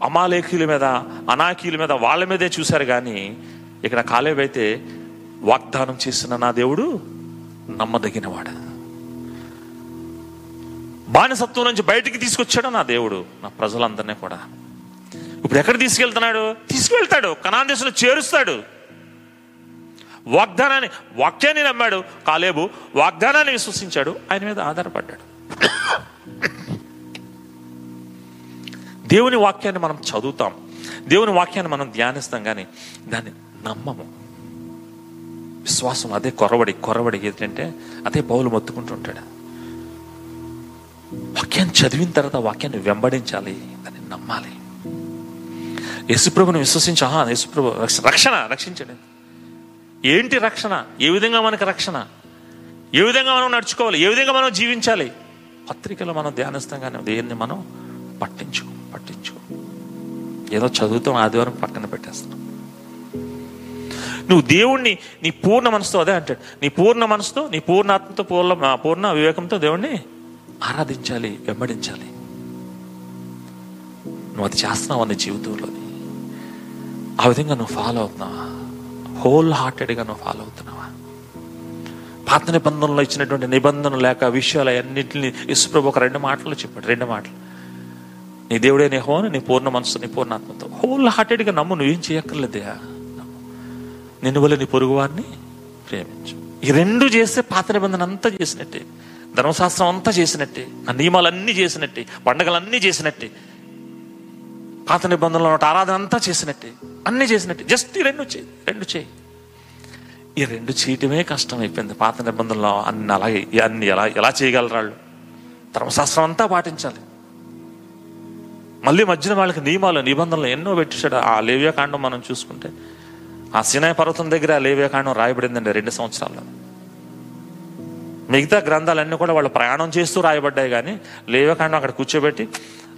అమాలేఖీల మీద అనాకీల మీద వాళ్ళ మీదే చూశారు కానీ ఇక్కడ కాలేబు అయితే వాగ్దానం చేసిన నా దేవుడు నమ్మదగినవాడు. బానిసత్వం నుంచి బయటికి తీసుకొచ్చాడు నా దేవుడు నా ప్రజలందరినీ కూడా. ఇప్పుడు ఎక్కడ తీసుకెళ్తున్నాడు? తీసుకువెళ్తాడు. కనాన్ దేశంలో చేరుస్తాడు. వాగ్దానాన్ని వాక్యాన్ని నమ్మాడు కాలేబు వాగ్దానాన్ని విశ్వసించాడు ఆయన మీద ఆధారపడ్డాడు. దేవుని వాక్యాన్ని మనం చదువుతాం. దేవుని వాక్యాన్ని మనం ధ్యానిస్తాం కానీ దాన్ని నమ్మము. విశ్వాసం అదే కొరవడి కొరవడి ఏంటంటే అదే పౌలు మొత్తుకుంటుంటాడు వాక్యాన్ని చదివిన తర్వాత వాక్యాన్ని వెంబడించాలి దాన్ని నమ్మాలి. యేసుప్రభుని విశ్వసించి ఆహా యేసుప్రభు రక్షణ రక్షించండి. ఏంటి రక్షణ? ఏ విధంగా మనకు రక్షణ? ఏ విధంగా మనం నడుచుకోవాలి? ఏ విధంగా మనం జీవించాలి? పత్రికలో మనం ధ్యానిస్తాం కానీ దేన్ని మనం పట్టించుకో పట్టించుకో. ఏదో చదువుతాం ఆదివారం పక్కన పెట్టేస్తాం. నువ్వు దేవుణ్ణి నీ పూర్ణ మనసుతో అదే అంటాడు. నీ పూర్ణ మనసుతో నీ పూర్ణ ఆత్మతో పూర్ణ పూర్ణ వివేకంతో దేవుణ్ణి ఆరాధించాలి వెంబడించాలి. నువ్వు అది చేస్తున్నావు నీ జీవితంలో ఆ విధంగా నువ్వు ఫాలో అవుతున్నావా? హోల్ హార్టెడ్గా నువ్వు ఫాలో అవుతున్నావా? పాత నిబంధనలో ఇచ్చినటువంటి నిబంధనలు లేక విషయాలు అన్నింటిని ఇసుప్రభు ఒక రెండు మాటలు చెప్పాడు. రెండు మాటలు. నీ దేవుడే నీ హోను నీ పూర్ణ మనసు నీ పూర్ణాత్మతో హోల్ హార్టెడ్గా నమ్ము నువ్వేం చేయక్కర్లేదయా నిన్ను వల్ల నీ పొరుగు వారిని ప్రేమించు. ఈ రెండు చేస్తే పాత నిబంధన అంతా చేసినట్టే. ధర్మశాస్త్రం అంతా చేసినట్టే. ఆ నియమాలన్నీ చేసినట్టే. పండగలన్నీ చేసినట్టే. పాత నిబంధనలో ఉన్న ఆరాధన అంతా చేసినట్టే అన్నీ చేసినట్టే. జస్ట్ ఈ రెండు చేయి రెండు చేయి. ఈ రెండు చేయటమే కష్టం అయిపోయింది పాత నిబంధనలో అన్ని అలాగే అన్ని ఎలా ఎలా చేయగలరు వాళ్ళు? ధర్మశాస్త్రం అంతా పాటించాలి. మళ్ళీ మధ్యన వాళ్ళకి నియమాలు నిబంధనలు ఎన్నో పెట్టించాడు ఆ లేవ్యాకాండం మనం చూసుకుంటే ఆ సినాయ పర్వతం దగ్గర ఆ లేవ్యాకాండం రాయబడిందండి రెండు సంవత్సరాల్లో. మిగతా గ్రంథాలన్నీ కూడా వాళ్ళు ప్రయాణం చేస్తూ రాయబడ్డాయి కానీ లేవ్యాకాండం అక్కడ కూర్చోబెట్టి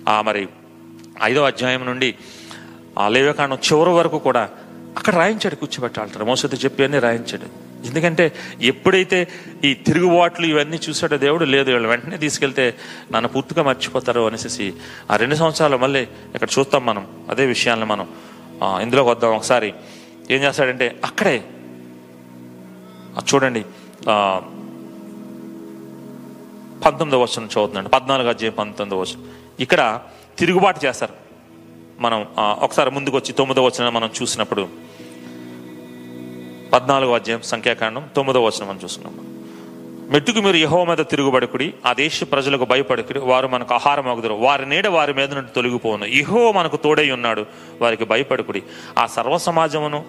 ఆ మరి ఐదో అధ్యాయం నుండి ఆ లేవకాండం చివరి వరకు కూడా అక్కడ రాయించాడు కూర్చోబెట్టాలంటారు మోసతో చెప్పి అని రాయించాడు. ఎందుకంటే ఎప్పుడైతే ఈ తిరుగుబాట్లు ఇవన్నీ చూసాడో దేవుడు లేదు వీళ్ళు వెంటనే తీసుకెళ్తే నన్ను పూర్తిగా మర్చిపోతారు అనేసి ఆ రెండు సంవత్సరాలు మళ్ళీ ఇక్కడ చూస్తాం మనం అదే విషయాన్ని మనం ఇందులోకి వద్దాం ఒకసారి. ఏం చేస్తాడంటే అక్కడే చూడండి పంతొమ్మిదో వచ్చిన చదువుతున్నాడు. పద్నాలుగు అధ్యాయం పంతొమ్మిదో వచ్చిన ఇక్కడ తిరుగుబాటు చేస్తారు. మనం ఒకసారి ముందుకు వచ్చి తొమ్మిదో వచనం మనం చూసినప్పుడు పద్నాలుగో అధ్యాయం సంఖ్యాకాండం తొమ్మిదో వచనం మనం చూస్తున్నాం. మెట్టుకు మీరు యహో మీద తిరుగుబడుకుడి ఆ దేశ ప్రజలకు భయపడుకుడి వారు మనకు ఆహారం అగుదురు వారి నీడ వారి మీద నుండి తొలగిపోను ఇహో మనకు తోడై ఉన్నాడు వారికి భయపడుకుడి. ఆ సర్వ సమాజమును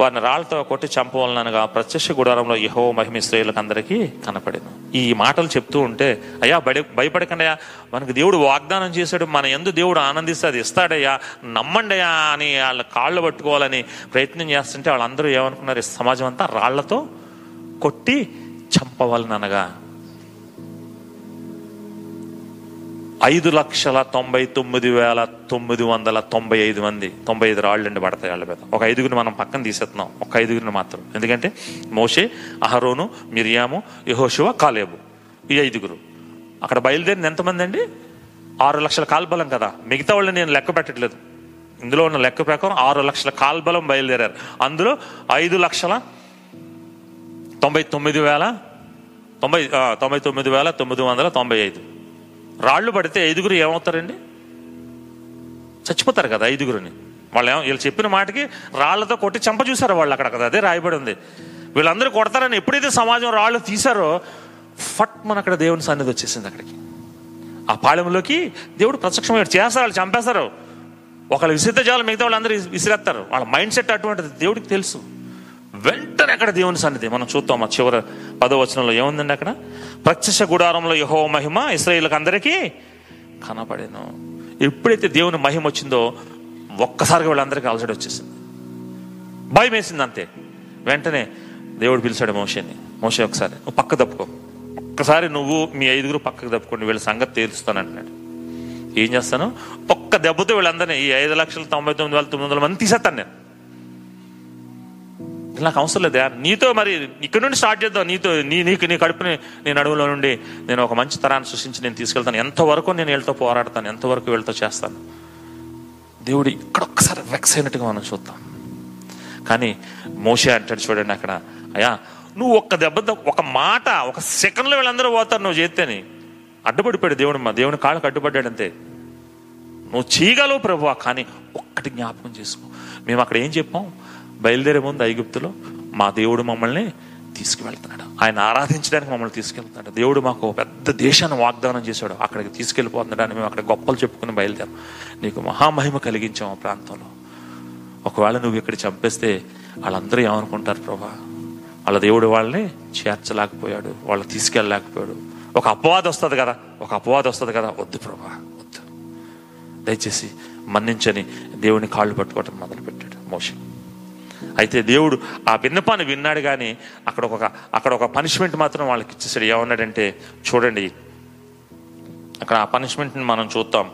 వారిని రాళ్ళతో కొట్టి చంపవలనగా ప్రత్యక్ష గుడారంలో యహో మహిమ స్త్రీలకు అందరికీ కనపడింది. ఈ మాటలు చెప్తూ ఉంటే అయ్యా భయ భయపడకండియా అయ్యా మనకు దేవుడు వాగ్దానం చేశాడు. మన ఎందు దేవుడు ఆనందిస్తే అది ఇస్తాడయ్యా. నమ్మండియా అని వాళ్ళ కాళ్ళు పట్టుకోవాలని ప్రయత్నం చేస్తుంటే వాళ్ళందరూ ఏమనుకున్నారు? సమాజం అంతా రాళ్ళతో కొట్టి చంపవలననగా ఐదు లక్షల తొంభై తొమ్మిది వేల తొమ్మిది వందల తొంభై ఐదు మంది తొంభై ఐదు రాళ్ళండి పడతాయి వాళ్ళ మీద. ఒక ఐదుగురిని మనం పక్కన తీసేస్తున్నాం. ఒక ఐదుగురిని మాత్రం. ఎందుకంటే మోషే అహరోను మిరియాము యహోశివ కాలేబు. ఈ ఐదుగురు. అక్కడ బయలుదేరింది ఎంతమంది అండి? ఆరు లక్షల కాల్బలం కదా. మిగతా వాళ్ళని నేను లెక్క పెట్టట్లేదు. ఇందులో ఉన్న లెక్క ప్రకారం ఆరు లక్షల కాల్బలం బయలుదేరారు. అందులో ఐదు లక్షల తొంభై తొమ్మిది వేల తొంభై తొంభై తొమ్మిది వేల తొమ్మిది వందల తొంభై ఐదు. రాళ్ళు పడితే ఐదుగురు ఏమవుతారండి? చచ్చిపోతారు కదా ఐదుగురిని. వాళ్ళు ఏమో వీళ్ళు చెప్పిన మాటకి రాళ్ళతో కొట్టి చంప చూసారు వాళ్ళు అక్కడ కదా అదే రాయబడి ఉంది. వీళ్ళందరూ కొడతారని ఎప్పుడైతే సమాజం రాళ్ళు తీశారో ఫట్ మన అక్కడ దేవుని సన్నిధి వచ్చేసింది అక్కడికి. ఆ పాళెంలోకి దేవుడు ప్రత్యక్షమయ్యాడు చేస్తారు వాళ్ళు చంపేస్తారు. ఒకళ్ళు విసిరితే చాలు మిగతా వాళ్ళందరూ విసిరేస్తారు. వాళ్ళ మైండ్ సెట్ అటువంటిది దేవుడికి తెలుసు. వెంటనే అక్కడ దేవుని సన్నిధి. మనం చూద్దాం ఆ చివరి పదవచనంలో ఏముందండి అక్కడ? ప్రత్యక్ష గుడారంలో యహో మహిమ ఇస్రాయిల్కి అందరికీ కనపడేను. ఎప్పుడైతే దేవుని మహిమ వచ్చిందో ఒక్కసారిగా వీళ్ళందరికీ అలసడి వచ్చేసింది. భయం వేసింది అంతే. వెంటనే దేవుడు పిలిచాడు మోషేని. మోషే ఒకసారి నువ్వు పక్క తప్పుకో. ఒక్కసారి నువ్వు మీ ఐదుగురు పక్కకు తప్పుకోండి వీళ్ళ సంగతి తీరుస్తాను అంటున్నాడు. ఏం చేస్తాను? ఒక్క దెబ్బతో వీళ్ళందరినీ ఈ ఐదు లక్షల తొంభై తొమ్మిది వేల తొమ్మిది వందల మంది తీసేస్తాను నేను. నాకు అవసరం లేదా నీతో మరి ఇక్కడ నుండి స్టార్ట్ చేద్దాం. నీతో నీ నీకు నీ కడుపుని నేను అడవులో నుండి నేను ఒక మంచి తరాన్ని సృష్టించి నేను తీసుకెళ్తాను. ఎంతవరకు నేను వీళ్ళతో పోరాడతాను ఎంతవరకు వీళ్ళతో చేస్తాను? దేవుడు ఇక్కడ ఒక్కసారి వెక్స్ అయినట్టుగా మనం చూద్దాం. కానీ మోషే అంటాడు చూడండి అక్కడ అయ్యా నువ్వు ఒక్క దెబ్బతో ఒక మాట ఒక సెకండ్లో వీళ్ళందరూ పోతారు నువ్వు చేస్తేని అడ్డుపడిపోయాడు దేవుడు మా దేవుని కాళ్ళకు అడ్డుపడ్డాడు అంతే. నువ్వు చేయగలవు ప్రభు కానీ ఒక్కటి జ్ఞాపకం చేసుకో. మేము అక్కడ ఏం చెప్పాం? బయలుదేరే ముందు ఐగుప్తులో మా దేవుడు మమ్మల్ని తీసుకువెళ్తున్నాడు ఆయన ఆరాధించడానికి మమ్మల్ని తీసుకెళ్తున్నాడు దేవుడు మాకు పెద్ద దేశాన్ని వాగ్దానం చేశాడు. అక్కడికి తీసుకెళ్ళిపోతున్నాడు అని మేము అక్కడ గొప్పలు చెప్పుకుని బయలుదేరాం. నీకు మహామహిమ కలిగించాం ఆ ప్రాంతంలో. ఒకవేళ నువ్వు ఇక్కడ చంపేస్తే వాళ్ళందరూ ఏమనుకుంటారు ప్రభా? వాళ్ళ దేవుడు వాళ్ళని చేర్చలేకపోయాడు. వాళ్ళు తీసుకెళ్ళలేకపోయాడు. ఒక అపవాదం వస్తుంది కదా. ఒక అపవాదం వస్తుంది కదా. వద్దు ప్రభా వద్దు. దయచేసి మన్నించని దేవుని కాళ్ళు పట్టుకోవటం మొదలుపెట్టాడు మోషన్ అయితే దేవుడు ఆ విన్నపాన్ని విన్నాడు కానీ అక్కడ ఒక అక్కడ ఒక పనిష్మెంట్ మాత్రం వాళ్ళకి ఇచ్చేసాడు. ఏమన్నాడంటే చూడండి అక్కడ ఆ పనిష్మెంట్ని మనం చూద్దాం.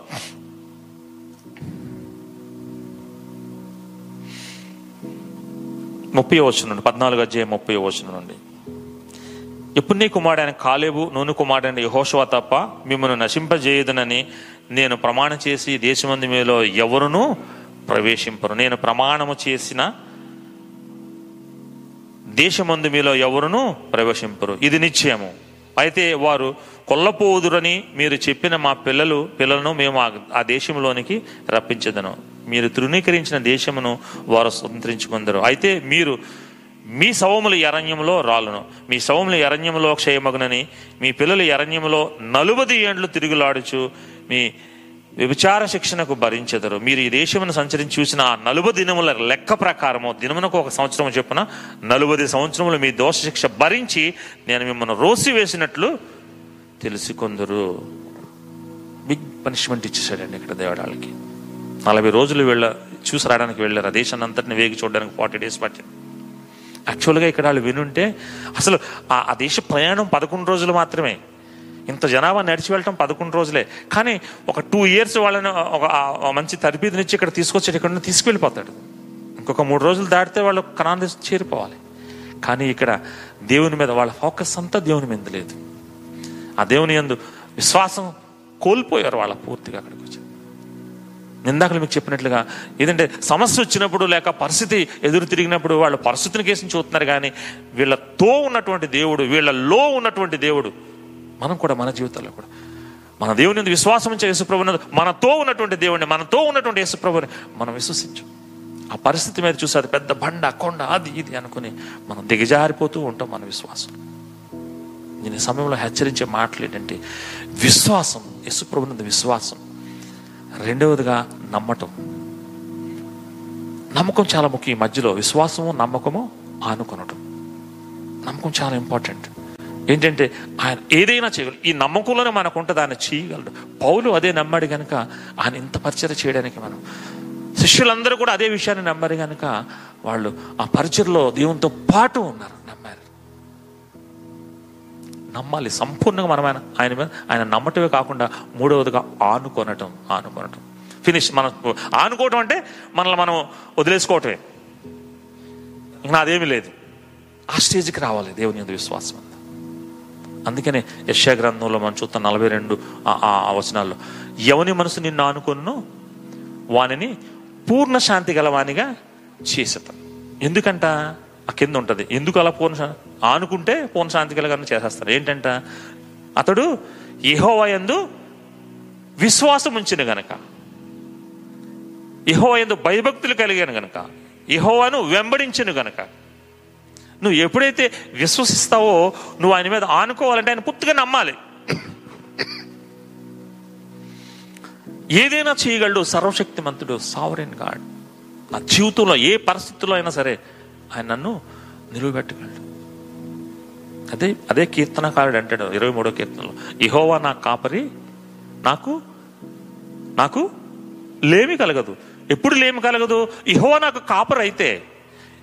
ముప్పై వచ్చిన నుండి పద్నాలుగు అధ్యాయం ముప్పై వచ్చిన నుండి. ఇప్పుడు నీ కుమారుడైన కాలేబు నూనె కుమారుడైన యహోషువ తప్ప మిమ్మల్ని నశింపజేయదునని నేను ప్రమాణం చేసి దేశమంది మీలో ఎవరునూ ప్రవేశింపరు. నేను ప్రమాణము చేసిన దేశమందు మీలో ఎవరును ప్రవేశింపరు. ఇది నిశ్చయము. అయితే వారు కొల్లపోదురని మీరు చెప్పిన మా పిల్లలు పిల్లలను మేము ఆ- ఆ దేశంలోనికి రప్పించదను. మీరు తృణీకరించిన దేశమును వారు స్వతంత్రించుకుందరు. అయితే మీరు మీ శవముల ఎరణ్యంలో రాలును. మీ శవముల ఎరణ్యంలో క్షయమగునని మీ పిల్లలు ఎరణ్యంలో నలుబది ఏండ్లు తిరుగులాడుచు మీ వ్యభిచార శిక్షణకు భరించెదరు. మీరు ఈ దేశమును సంచరించి చూసిన ఆ నలుబ దినముల లెక్క ప్రకారము దినమునకు ఒక సంవత్సరం చెప్పున నలుబది సంవత్సరములు మీ దోష శిక్ష భరించి నేను మిమ్మల్ని రోసి వేసినట్లు తెలుసుకొందరు. బిగ్ పనిష్మెంట్ ఇచ్చేసాడండి ఇక్కడ దేవడాలకి నలభై రోజులు వెళ్ళ చూసి రావడానికి వెళ్ళారు. ఆ దేశాన్ని అంతటిని వేగి చూడడానికి ఫార్టీ డేస్ పట్టింది యాక్చువల్గా ఇక్కడ వాళ్ళు వినుంటే అసలు ఆ ఆ దేశ ప్రయాణం పదకొండు రోజులు మాత్రమే. ఇంత జనాభా నడిచి వెళ్ళటం పదకొండు రోజులే. కానీ ఒక టూ ఇయర్స్ వాళ్ళని ఒక మంచి మంచి తరబీదునిచ్చి ఇక్కడ తీసుకొచ్చి ఇక్కడ నుండి తీసుకువెళ్ళిపోతాడు ఇంకొక మూడు రోజులు దాటితే వాళ్ళు కణాన్ని చేరిపోవాలి. కానీ ఇక్కడ దేవుని మీద వాళ్ళ ఫోకస్ అంతా దేవుని మీద లేదు. ఆ దేవుని యందు విశ్వాసం కోల్పోయారు వాళ్ళ పూర్తిగా అక్కడికి వచ్చి. ఇందాకలు మీకు చెప్పినట్లుగా ఏదంటే సమస్య వచ్చినప్పుడు లేక పరిస్థితి ఎదురు తిరిగినప్పుడు వాళ్ళు పరిస్థితిని కేసి చూస్తున్నారు కానీ వీళ్ళతో ఉన్నటువంటి దేవుడు వీళ్ళలో ఉన్నటువంటి దేవుడు మనం కూడా మన జీవితాల్లో కూడా. మన దేవుని విశ్వాసం ఉంచే యేసుప్రభుని మనతో ఉన్నటువంటి దేవుడిని మనతో ఉన్నటువంటి యేసుప్రభుని మనం విశ్వసించు. ఆ పరిస్థితి మీద చూసి అది పెద్ద బండ కొండ అది ఇది అనుకుని మనం దిగజారిపోతూ ఉంటాం మన విశ్వాసం. నేను సమయంలో హెచ్చరించే మాటలు ఏంటంటే విశ్వాసం యేసుప్రభునందు విశ్వాసం. రెండవదిగా నమ్మటం. నమ్మకం చాలా ముఖ్యం ఈ మధ్యలో. విశ్వాసము నమ్మకము ఆనుకొనటం. నమ్మకం చాలా ఇంపార్టెంట్. ఏంటంటే ఆయన ఏదైనా చేయగలడు. ఈ నమ్మకంలోనే మనకు ఉంటుంది ఆయన చేయగలడు. పౌలు అదే నమ్మాడు కనుక ఆయన ఇంత పరిచయం చేయడానికి మనం. శిష్యులందరూ కూడా అదే విషయాన్ని నమ్మారు కనుక వాళ్ళు ఆ పరిచయలో దేవునితో పాటు ఉన్నారు నమ్మారు. నమ్మాలి. సంపూర్ణంగా మనం ఆయన ఆయన మీద ఆయన నమ్మటమే కాకుండా మూడవదిగా ఆనుకొనటం ఆనుకొనటం. ఫినిష్ మనం ఆనుకోవటం అంటే మనల్ని మనం వదిలేసుకోవటమే. ఇంకా అదేమీ లేదు. ఆ స్టేజ్కి రావాలి దేవుని విశ్వాసం అందుకనే యశా గ్రంథంలో మనం చూస్తాం నలభై రెండు ఆ- ఆ వచనాల్లో. ఎవని మనసు నిన్ను ఆనుకొను వానిని పూర్ణ శాంతి గలవానిగా చేసేత. ఎందుకంట? ఆ కింద ఉంటుంది. ఎందుకు అలా పూర్ణ ఆనుకుంటే పూర్ణ శాంతి గలగానే చేసేస్తారు ఏంటంట? అతడు యెహోవా యందు విశ్వాసం ఉంచిన గనక యెహోవా యందు భయభక్తులు కలిగాను గనక ఇహోవాను వెంబడించను గనక నువ్వు ఎప్పుడైతే విశ్వసిస్తావో నువ్వు ఆయన మీద ఆనుకోవాలంటే ఆయన పూర్తిగా నమ్మాలి. ఏదైనా చేయగలడు సర్వశక్తిమంతుడు సావరెన్ గాడ్ నా జీవితంలో ఏ పరిస్థితుల్లో అయినా సరే ఆయన నన్ను నిలువబెట్టగలడు. అదే అదే కీర్తనకారుడు అంటాడు ఇరవై మూడో కీర్తనలో ఇహోవా నా కాపరి నాకు నాకు లేమి కలగదు. ఎప్పుడు లేమి కలగదు? ఇహోవా నాకు కాపరి అయితే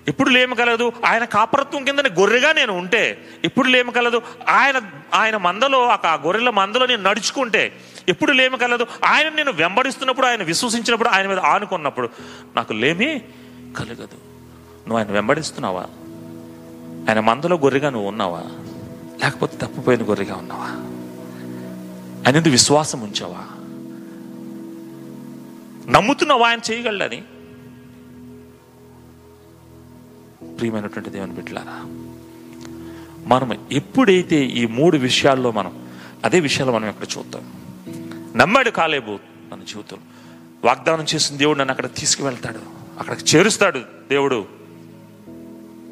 ఎప్పుడు లేమ కలదు ఆయన కాపరత్వం కింద గొర్రెగా నేను ఉంటే ఎప్పుడు లేమ కలదు ఆయన ఆయన మందలో ఆ గొర్రెల మందలో నేను నడుచుకుంటే ఎప్పుడు లేమి కలదు ఆయన నేను వెంబడిస్తున్నప్పుడు ఆయన విశ్వసించినప్పుడు ఆయన మీద ఆనుకున్నప్పుడు నాకు లేమి కలగదు. నువ్వు ఆయన వెంబడిస్తున్నావా? ఆయన మందలో గొర్రెగా నువ్వు ఉన్నావా? లేకపోతే తప్పిపోయిన గొర్రెగా ఉన్నావా? ఆయన విశ్వాసం ఉంచావా? నమ్ముతున్నావా? ఆయన చేయగలడని? ప్రియమైనటువంటి దేవుని బిడ్డలారా మనం ఎప్పుడైతే ఈ మూడు విషయాల్లో మనం అదే విషయాలు మనం ఇక్కడ చూద్దాం? నమ్మాడు కాలేబు మన జీవితం. వాగ్దానం చేసిన దేవుడు నన్ను అక్కడ తీసుకువెళ్తాడు. అక్కడికి చేరుస్తాడు దేవుడు.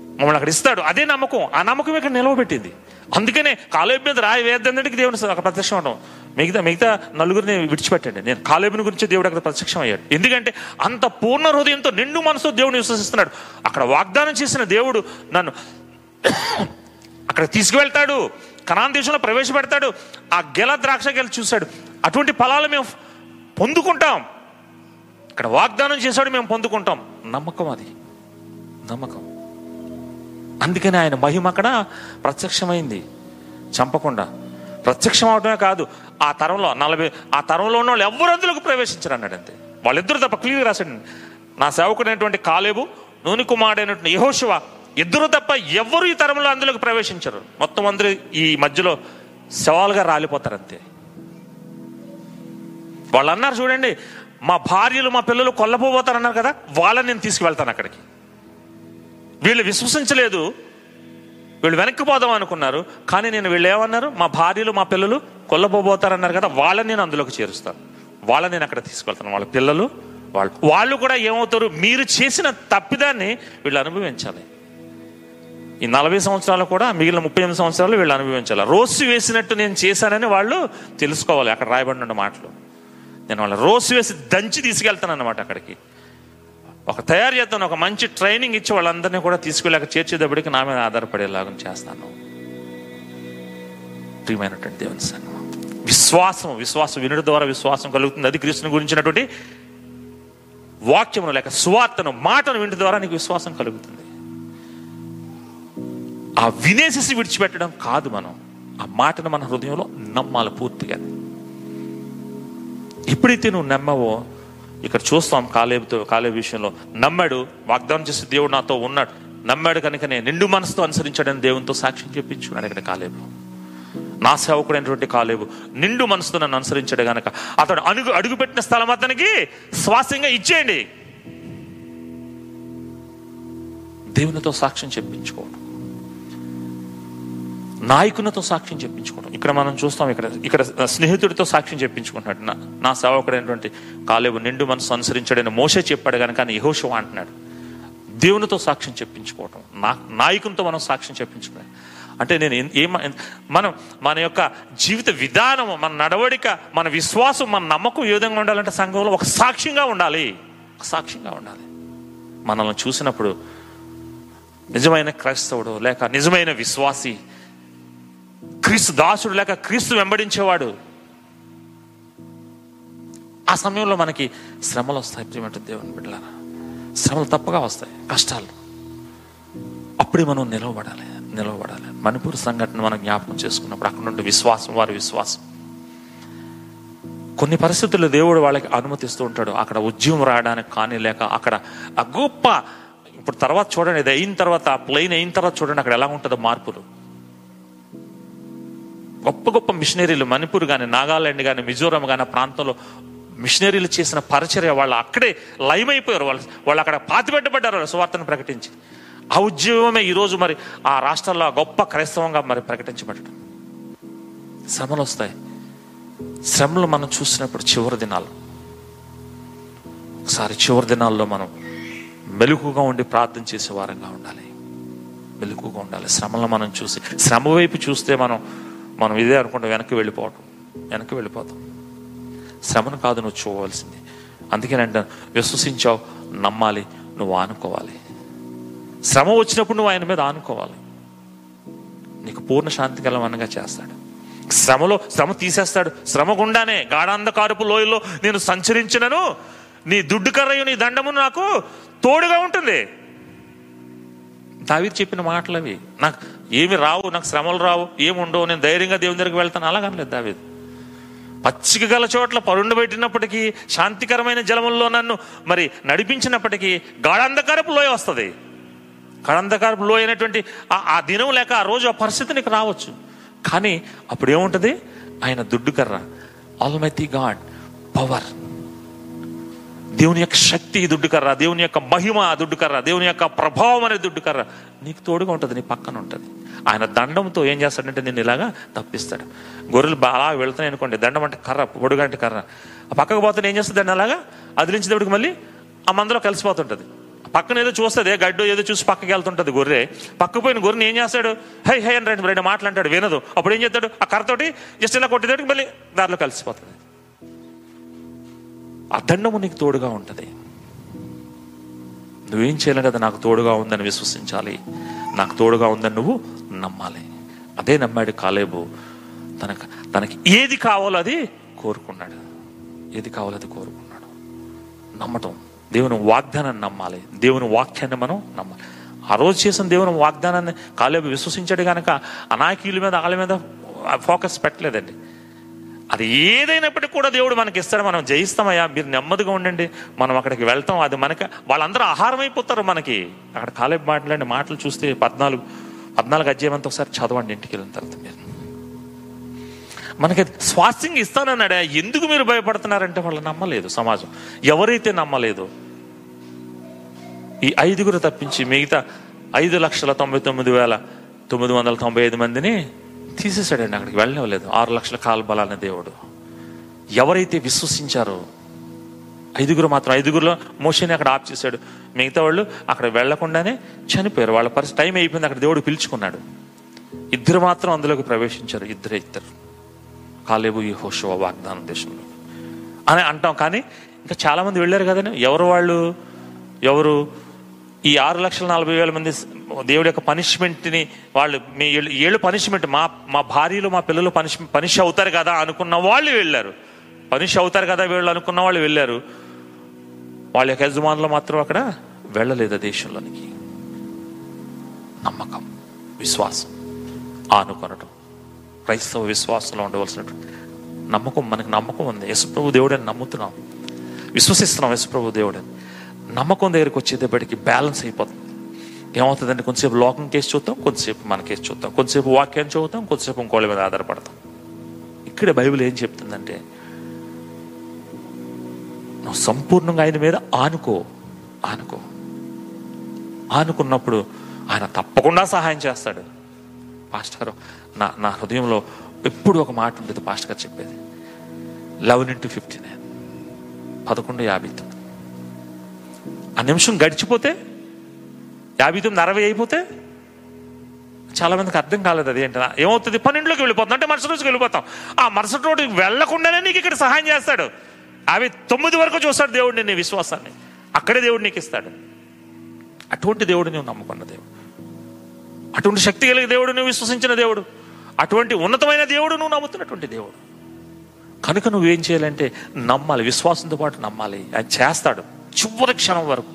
మమ్మల్ని అక్కడ ఇస్తాడు. అదే నమ్మకం. ఆ నమ్మకం ఇక్కడ నిలవబెట్టింది. అందుకనే కాలేబు మీద రాయి వేద్దందరికి దేవుని అక్కడ ప్రత్యక్షం అవడం. మిగతా మిగతా నలుగురిని విడిచిపెట్టండి. నేను కాలేబుని గురించి దేవుడు అక్కడ ప్రత్యక్షం అయ్యాడు. ఎందుకంటే అంత పూర్ణ హృదయంతో నిండు మనసుతో దేవుని విశ్వసిస్తున్నాడు. అక్కడ వాగ్దానం చేసిన దేవుడు నన్ను అక్కడ తీసుకువెళ్తాడు. కణాన్ దేశంలో ప్రవేశపెడతాడు. ఆ గెల ద్రాక్ష గెల చూశాడు. అటువంటి ఫలాలు మేము పొందుకుంటాం. ఇక్కడ వాగ్దానం చేశాడు మేము పొందుకుంటాం. నమ్మకం అది. నమ్మకం. అందుకని ఆయన మహిమ అక్కడ ప్రత్యక్షమైంది. చంపకుండా. ప్రత్యక్షం అవడమే కాదు ఆ తరంలో నలభై ఆ తరంలో ఉన్న వాళ్ళు ఎవరు అందులోకి ప్రవేశించరు అన్నాడు అంతే. వాళ్ళిద్దరు తప్ప క్లియర్ రాశాడు. నా సేవకుడైనటువంటి కాలేబు నూని కుమారుడైనటువంటి యహోశివ ఇద్దరు తప్ప ఎవరు ఈ తరంలో అందులోకి ప్రవేశించరు. మొత్తం అందరూ ఈ మధ్యలో శవాలుగా రాలిపోతారు అంతే. వాళ్ళు అన్నారు చూడండి మా భార్యలు మా పిల్లలు కొల్లపోతారన్నారు కదా వాళ్ళని నేను తీసుకువెళ్తాను అక్కడికి. వీళ్ళు విశ్వసించలేదు. వీళ్ళు వెనక్కి పోదాం అనుకున్నారు. కానీ నేను వీళ్ళు ఏమన్నారు? మా భార్యలు మా పిల్లలు కొల్లబోబోతారన్నారు కదా వాళ్ళని నేను అందులోకి చేరుస్తాను. వాళ్ళని నేను అక్కడ తీసుకెళ్తాను. వాళ్ళ పిల్లలు వాళ్ళు వాళ్ళు కూడా ఏమవుతారు? మీరు చేసిన తప్పిదాన్ని వీళ్ళు అనుభవించాలి. ఈ నలభై సంవత్సరాలు కూడా మిగిలిన ముప్పై ఎనిమిది సంవత్సరాలు వీళ్ళు అనుభవించాలి. రోసు వేసినట్టు నేను చేశానని వాళ్ళు తెలుసుకోవాలి. అక్కడ రాయబడిన మాటలు. నేను వాళ్ళ రోసు వేసి దంచి తీసుకెళ్తాను అన్నమాట అక్కడికి. ఒక తయారు చేద్దాను ఒక మంచి ట్రైనింగ్ ఇచ్చి వాళ్ళందరినీ కూడా తీసుకెళ్ళాక చేర్చేటప్పటికి నా మీద ఆధారపడేలాగా చేస్తాను. ప్రియమైనటువంటి దేవుని సంఘం విశ్వాసం విశ్వాసం వినుడి ద్వారా విశ్వాసం కలుగుతుంది. అది కృష్ణుని గురించినటువంటి వాక్యమును లేక సువార్తను మాటను వినడం ద్వారా నీకు విశ్వాసం కలుగుతుంది. ఆ వినేసేసి విడిచిపెట్టడం కాదు మనం. ఆ మాటను మన హృదయంలో నమ్మాలి పూర్తిగా. ఎప్పుడైతే నువ్వు నమ్మవో ఇక్కడ చూస్తాం కాలేబుతో కాలేబు విషయంలో. నమ్మాడు వాగ్దానం చేసి దేవుడు నాతో ఉన్నాడు. నమ్మాడు కనుకనే నిండు మనసుతో అనుసరించాడని దేవునితో సాక్ష్యం చెప్పించున్నాడు ఇక్కడ కాలేబు. నా సేవకుడైనటువంటి కాలేబు నిండు మనసుతో నన్ను అనుసరించాడు గనక. అతడు అడుగు అడుగుపెట్టిన స్థలం అతనికి స్వాస్యంగా ఇచ్చేయండి. దేవునితో సాక్ష్యం చెప్పించుకోవడం. నాయకునితో సాక్ష్యం చెప్పించుకోవడం ఇక్కడ మనం చూస్తాం ఇక్కడ ఇక్కడ స్నేహితుడితో సాక్ష్యం చెప్పించుకుంటున్నాడు. నా నా సేవకుడైనటువంటి కాలేవు నిండు మనసు అనుసరించాడని మోసే చెప్పాడు కనుక అని యహోషువ అంటున్నాడు. దేవునితో సాక్ష్యం చెప్పించుకోవటం నా నాయకునితో మనం సాక్ష్యం చెప్పించుకోవడం అంటే నేను ఏ ఏం మనం మన యొక్క జీవిత విధానం మన నడవడిక మన విశ్వాసం మన నమ్మకం ఏ విధంగా ఉండాలంటే సంఘంలో ఒక సాక్ష్యంగా ఉండాలి. ఒక సాక్ష్యంగా ఉండాలి. మనల్ని చూసినప్పుడు నిజమైన క్రైస్తవుడు లేక నిజమైన విశ్వాసి క్రీస్తు దాసుడు లేక క్రీస్తు వెంబడించేవాడు. ఆ సమయంలో మనకి శ్రమలు వస్తాయి. ప్రియమంటే దేవుని బిడ్డలారా శ్రమలు తప్పగా వస్తాయి కష్టాలు. అప్పుడే మనం నిలవబడాలి నిలవబడాలి. మణిపూర్ సంఘటన మనం జ్ఞాపకం చేసుకున్నప్పుడు అక్కడ నుండి విశ్వాసం వారి విశ్వాసం. కొన్ని పరిస్థితుల్లో దేవుడు వాళ్ళకి అనుమతిస్తూ ఉంటాడు. అక్కడ ఉద్యమం రాయడానికి కానీ లేక అక్కడ ఆ గొప్ప ఇప్పుడు తర్వాత చూడండి ఇది అయిన తర్వాత ప్లెయిన్ అయిన తర్వాత చూడండి అక్కడ ఎలా ఉంటుందో మార్పులు. గొప్ప గొప్ప మిషనరీలు మణిపూర్ కానీ నాగాలాండ్ కానీ మిజోరాం కానీ ప్రాంతంలో మిషనరీలు చేసిన పరిచర్య వాళ్ళు అక్కడే లైవ్ అయిపోయారు వాళ్ళు వాళ్ళు అక్కడ పాతిపెట్టబడ్డారు వాళ్ళు సువార్తను ప్రకటించి. ఆ ఉద్యమమే ఈరోజు మరి ఆ రాష్ట్రాల్లో గొప్ప క్రైస్తవంగా మరి ప్రకటించబడటం శ్రమలు వస్తాయి. శ్రమలు మనం చూసినప్పుడు చివరి దినాలు. ఒకసారి చివరి దినాల్లో మనం మెలుకుగా ఉండి ప్రార్థన చేసే వారంగా ఉండాలి. మెలుకుగా ఉండాలి. శ్రమలను మనం చూసి శ్రమ వైపు చూస్తే మనం మనం ఇదే అనుకుంటాం వెనక్కి వెళ్ళిపోవటం వెనక్కి వెళ్ళిపోతాం. శ్రమను కాదు నువ్వు చూడవలసింది. అందుకేనంటే విశ్వసించావు నమ్మాలి నువ్వు ఆనుకోవాలి. శ్రమ వచ్చినప్పుడు నువ్వు ఆయన మీద ఆనుకోవాలి. నీకు పూర్ణ శాంతి కలవనగా చేస్తాడు. శ్రమలో శ్రమ తీసేస్తాడు. శ్రమ గుండానే గాఢాంధకారపు లోయలో నేను సంచరించినను. నీ దుడ్డు కర్రయు నీ దండము నాకు తోడుగా ఉంటుంది. దావిది చెప్పిన మాటలు అవి. నాకు ఏమి రావు నాకు శ్రమలు రావు ఏముండవు నేను ధైర్యంగా దేవుని దగ్గరికి వెళ్తాను. అలాగనలేదు దావీదు. పచ్చిక గల చోట్ల పరుండు పెట్టినప్పటికీ శాంతికరమైన జలముల్లో నన్ను మరి నడిపించినప్పటికీ గాఢంధకారపు లోయ వస్తుంది. గాఢంధకారపు లోయ అయినటువంటి ఆ- ఆ దినం లేక ఆ రోజు ఆ పరిస్థితి నీకు రావచ్చు. కానీ అప్పుడు ఏముంటది ఆయన దుడ్డు కర్ర ఆల్మైతి గాడ్ పవర్ దేవుని యొక్క శక్తి దుడ్డు కర్ర దేవుని యొక్క మహిమ దుడ్డు కర్ర దేవుని యొక్క ప్రభావం అనే దుడ్డు కర్ర. నీకు తోడుగా ఉంటుంది నీ పక్కన ఉంటుంది. ఆయన దండంతో ఏం చేస్తాడంటే నేను ఇలాగా తప్పిస్తాడు. గొర్రెలు బాగా వెళ్తున్నాయి అనుకోండి దండం అంటే కర్ర పొడుగా అంటే కర్ర. ఆ పక్కకు పోతే ఏం చేస్తుంది దండం అలాగా? అదిలించేటప్పటికి మళ్ళీ ఆ మందలో కలిసిపోతుంటుంది. పక్కన ఏదో చూస్తుంది గడ్డు ఏదో చూసి పక్కకి వెళ్తుంటది గొర్రె. పక్క పోయిన గొర్రెని ఏం చేస్తాడు? హై హై అని రెండు రెండు మాటలు అంటాడు వినదు. అప్పుడు ఏం చేస్తాడు? ఆ కర్రతోటి జస్ట్ ఇలా కొట్టేటప్పటికి మళ్ళీ దారిలో కలిసిపోతుంది. ఆ దండము నీకు తోడుగా ఉంటుంది. నువ్వేం చేయలేం కదా నాకు తోడుగా ఉందని విశ్వసించాలి. నాకు తోడుగా ఉందని నువ్వు నమ్మాలి. అదే నమ్మాడు కాలేబు. తనకు తనకి ఏది కావాలో అది కోరుకున్నాడు. ఏది కావాలో అది కోరుకున్నాడు. నమ్మటం. దేవుని వాగ్దానాన్ని నమ్మాలి. దేవుని వాక్యాన్ని మనం నమ్మాలి. ఆ రోజు చేసిన దేవుని వాగ్దానాన్ని కాలేబు విశ్వసించాడు కనుక అనాయకుల మీద వాళ్ళ మీద ఫోకస్ పెట్టలేదండి. అది ఏదైనప్పటికీ కూడా దేవుడు మనకి ఇస్తాడు. మనం జయిస్తామయ్యా మీరు నెమ్మదిగా ఉండండి. మనం అక్కడికి వెళ్తాం. అది మనకి వాళ్ళందరూ ఆహారం అయిపోతారు మనకి. అక్కడ కాలేబ్ మాట్లాడిన మాటలు చూస్తే పద్నాలుగు పద్నాలుగు అధ్యాయం ఒకసారి చదవండి ఇంటికి వెళ్ళిన తర్వాత మీరు. మనకి స్వాస్థ్యం ఇస్తానన్నాడే? ఎందుకు మీరు భయపడుతున్నారంటే వాళ్ళు నమ్మలేదు సమాజం. ఎవరైతే నమ్మలేదు ఈ ఐదుగురు తప్పించి మిగతా ఐదు లక్షల తొంభై తొమ్మిది వేల తొమ్మిది వందల తొంభై ఐదు మందిని తీసేశాడండి అక్కడికి వెళ్ళనివ్వలేదు. ఆరు లక్షల కాల్బలాన దేవుడు. ఎవరైతే విశ్వసించారో ఐదుగురు మాత్రం ఐదుగురులో మోషని అక్కడ ఆఫ్ చేశాడు. మిగతా వాళ్ళు అక్కడ వెళ్ళకుండానే చనిపోయారు. వాళ్ళ పరిస్థితి టైం అయిపోయింది అక్కడ దేవుడు పిలుచుకున్నాడు. ఇద్దరు మాత్రం అందులోకి ప్రవేశించారు. ఇద్దరే ఇద్దరు. కాలేబు ఈ హోషువ వాగ్దానం దేశంలో. అని అంటాం. కానీ ఇంకా చాలా మంది వెళ్ళారు కదండి. ఎవరు వాళ్ళు? ఎవరు? ఈ ఆరు లక్షల నలభై వేల మంది దేవుడి యొక్క పనిష్మెంట్ని వాళ్ళు మీ ఏళ్ళు- ఏళ్ళు పనిష్మెంట్ మా మా భార్యలు మా పిల్లలు పనిష్ పనిష్ అవుతారు కదా అనుకున్న వాళ్ళు వెళ్ళారు. పనిష్ అవుతారు కదా వీళ్ళు అనుకున్న వాళ్ళు వెళ్ళారు. వాళ్ళ యొక్క యజమానులు మాత్రం అక్కడ వెళ్ళలేదు దేశంలోనికి. నమ్మకం విశ్వాసం ఆనుకొనటం క్రైస్తవ విశ్వాసంలో ఉండవలసినటువంటి నమ్మకం మనకు నమ్మకం ఉంది. యశుప్రభు దేవుడని నమ్ముతున్నాం. విశ్వసిస్తున్నాం యశుప్రభు దేవుడని. నమ్మకం దగ్గరికి వచ్చేటప్పటికి బ్యాలెన్స్ అయిపోతుంది ఏమవుతుందంటే కొంతసేపు లోకం కేసు చూద్దాం కొంతసేపు మన కేసు చూద్దాం కొంతసేపు వాక్యాన్ని చూద్దాం కొంతసేపు ఇంకోళ్ళ మీద ఆధారపడతాం. ఇక్కడ బైబిల్ ఏం చెప్తుందంటే నువ్వు సంపూర్ణంగా ఆయన మీద ఆనుకో ఆనుకో. ఆనుకున్నప్పుడు ఆయన తప్పకుండా సహాయం చేస్తాడు. పాస్టర్ నా నా హృదయంలో ఎప్పుడు ఒక మాట ఉండేది పాస్టర్ గారు చెప్పేది. Eleven into fifty nine. పదకొండు యాభై తొమ్మిది. ఆ నిమిషం గడిచిపోతే యాభై తొమ్మిది అరవై అయిపోతే చాలా మందికి అర్థం కాలేదు అది ఏంటి ఏమవుతుంది? పన్నెండులోకి వెళ్ళిపోతుంది అంటే మరుసటి రోజుకి వెళ్ళిపోతాం. ఆ మరుసటి రోజుకి వెళ్ళకుండానే నీకు ఇక్కడ సహాయం చేస్తాడు. అవి తొమ్మిది వరకు చూస్తాడు దేవుడిని నీ విశ్వాసాన్ని. అక్కడే దేవుడు నీకు ఇస్తాడు. అటువంటి దేవుడు నువ్వు నమ్ముకున్న దేవుడు. అటువంటి శక్తి కలిగిన దేవుడు నువ్వు విశ్వసించిన దేవుడు. అటువంటి ఉన్నతమైన దేవుడు నువ్వు నమ్ముతున్నటువంటి దేవుడు. కనుక నువ్వేం చేయాలంటే నమ్మాలి. విశ్వాసంతో పాటు నమ్మాలి. ఆయన చేస్తాడు. చివరి క్షణం వరకు.